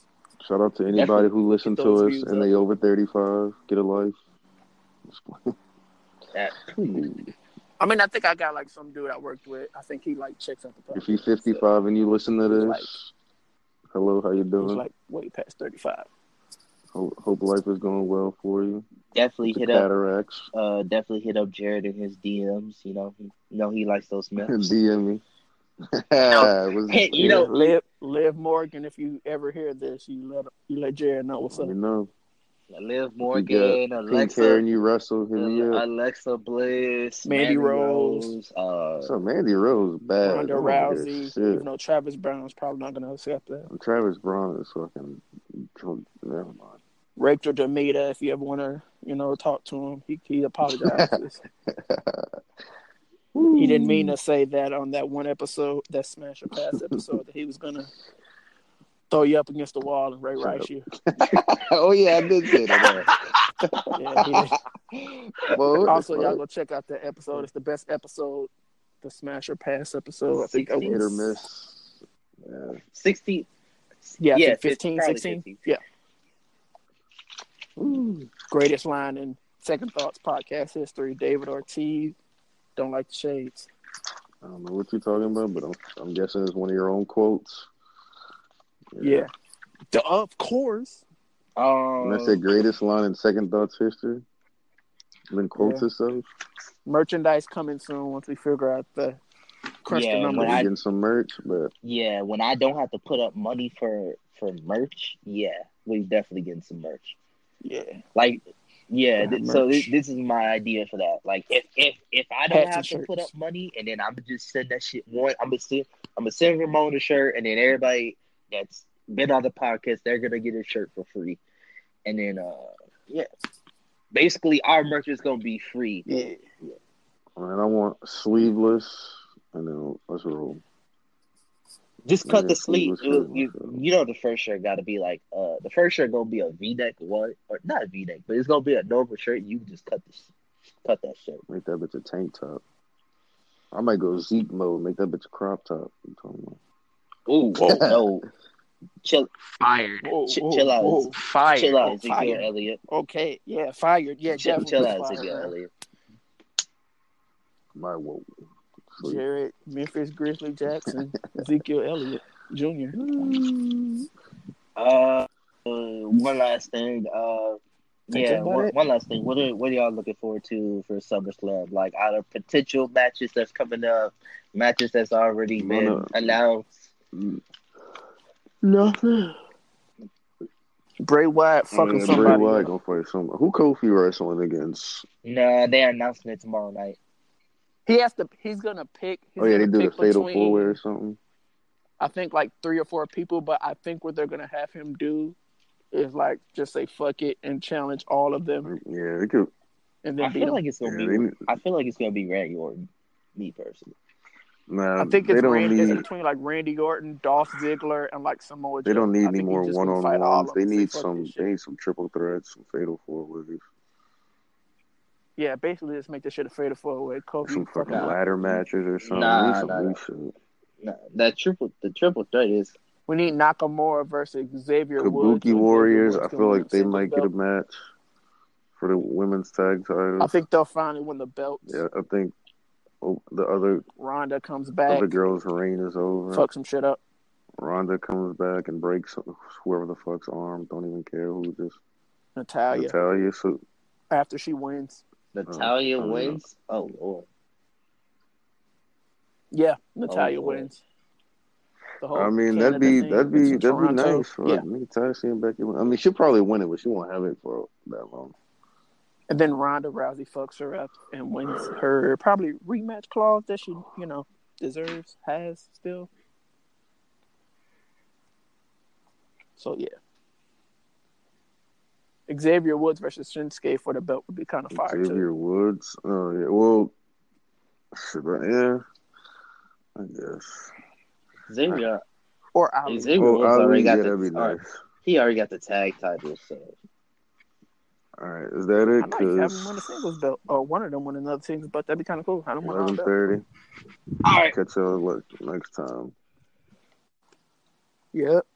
Shout out to anybody Definitely who listened to us and up. they over thirty five. Get a life. I mean, I think I got like some dude I worked with. I think he like checks out the. If he's fifty five so, and you listen to this, like, Hello, how you doing? like way past thirty five. Hope, hope life is going well for you. Definitely hit cataracts. up. Uh, definitely hit up Jared in his DMs. You know, he, you know he likes those myths. DM me. was, hey, you know, Liv, Liv Morgan. If you ever hear this, you let you let Jared know what's up. You know. Liv Morgan, Alexa, Karen, you wrestle him, uh, Alexa Bliss, Mandy, Mandy Rose. Rose uh, so Mandy Rose bad. Ronda Rousey. Even though Travis Browne is probably not going to accept that. Travis Browne is fucking. Never mind. Rachel Demita, if you ever want to, you know, talk to him, he he apologizes. he didn't mean to say that on that one episode, that Smash or Pass episode, that he was gonna throw you up against the wall and Ray Rice you. oh yeah, I did say that. yeah, well, also, y'all go check out that episode. It's the best episode, the Smash or Pass episode. I think I hit or miss. Yeah. 16. Yeah, yeah 15, 16. 15. Yeah. Ooh. Greatest line in Second Thoughts podcast history. David Ortiz. Don't like the shades. I don't know what you're talking about, but I'm, I'm guessing it's one of your own quotes. Yeah. yeah. of course. Um, that's the greatest line in Second Thoughts history. then quotes yeah. stuff. Merchandise coming soon once we figure out the crunch yeah, the numbers. I, getting some merch, but yeah, when I don't have to put up money for for merch, yeah, we definitely getting some merch. Yeah, like yeah. Th- so this, this, is my idea for that. Like if if if I don't have to shirts. put up money, and then I'm just send that shit one, I'm gonna send I'm gonna send Ramon a shirt, and then everybody that's been on the podcast, they're gonna get a shirt for free. And then uh yeah. Basically our merch is gonna be free. Yeah. yeah. All right, I want sleeveless and then let's roll. Just cut yeah, the sleeve. You, you, you, know the first shirt got to be like uh the first shirt gonna be a V neck what or not a V neck, but it's gonna be a normal shirt. You just cut this, cut that shirt. Make that bitch a tank top. I might go Zeke mode. Make that bitch a crop top. You talking about? Ooh, whoa, no. Chill. Fired. Whoa, Ch- whoa, chill out. Whoa. Fired. Chill out, Ezekiel fired. Elliott. Okay, yeah, fired. Yeah, chill, chill out, Ezekiel Elliott. My whoa. Jared, Memphis Grizzly Jackson, Ezekiel Elliott Jr. Uh, one last thing. Uh, yeah, one, one, last thing. What are what are y'all looking forward to for SummerSlam? Like out of potential matches that's coming up, matches that's already been announced. Nothing. Bray Wyatt fucking yeah, somebody. Bray Wyatt gonna fight some. Who Kofi wrestling against? Nah, they're announcing it tomorrow night. He has to. He's gonna pick. oh yeah, they do the fatal four way or something. I think like three or four people, but I think what they're gonna have him do is like just say fuck it and challenge all of them. Mm, yeah, they could. And then I feel like it's gonna yeah, be. They, I feel like it's gonna be Randy Orton. Me personally. Nah, I think it's, Randy, need, it's between like Randy Orton, Dolph Ziggler, and like Samoa Joe. They don't need any more one on ones. They need some. They need some triple threats, some fatal four ways. Yeah, basically just make this shit a fatal four way. Kofi some fucking ladder matches or something. Nah, nah, nah. nah, that triple the triple threat is. We need Nakamura versus Xavier Kabuki Woods. Warriors. I feel like they might get a match for the women's tag titles. I think they'll finally win the belts. Yeah, I think Oh, the other Ronda comes back. The girl's reign is over. Fuck some shit up. Ronda comes back and breaks whoever the fuck's arm. Don't even care who. Just Natalya. Natalya. So after she wins, Natalya oh, wins. Oh lord. Yeah, Natalya oh, wins. I mean, that'd be that'd be that'd Toronto. be nice. For yeah. Natalya seeing Becky. I mean, she'll probably win it, but she won't have it for that long. And then Ronda Rousey fucks her up and wins her probably rematch clause that she, you know, deserves, has still. So yeah. Xavier Woods versus Shinsuke for the belt would be kind of fire. Xavier too. Woods. Oh yeah. Well, yeah. I guess. Xavier. Or Ali. Xavier oh, Woods already got yeah, the. Nice. He already got the tag title, so all right, is that it? I might have him win a singles belt, or one of them win another singles, belt. that'd be kind of cool. I don't want eleven thirty. All right, catch y'all next time. Yep.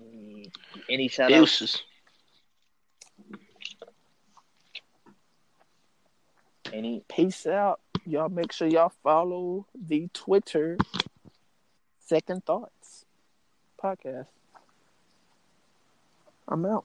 Mm, any shout outs? And peace out. Y'all make sure y'all follow the Twitter Second Thoughts podcast. I'm out.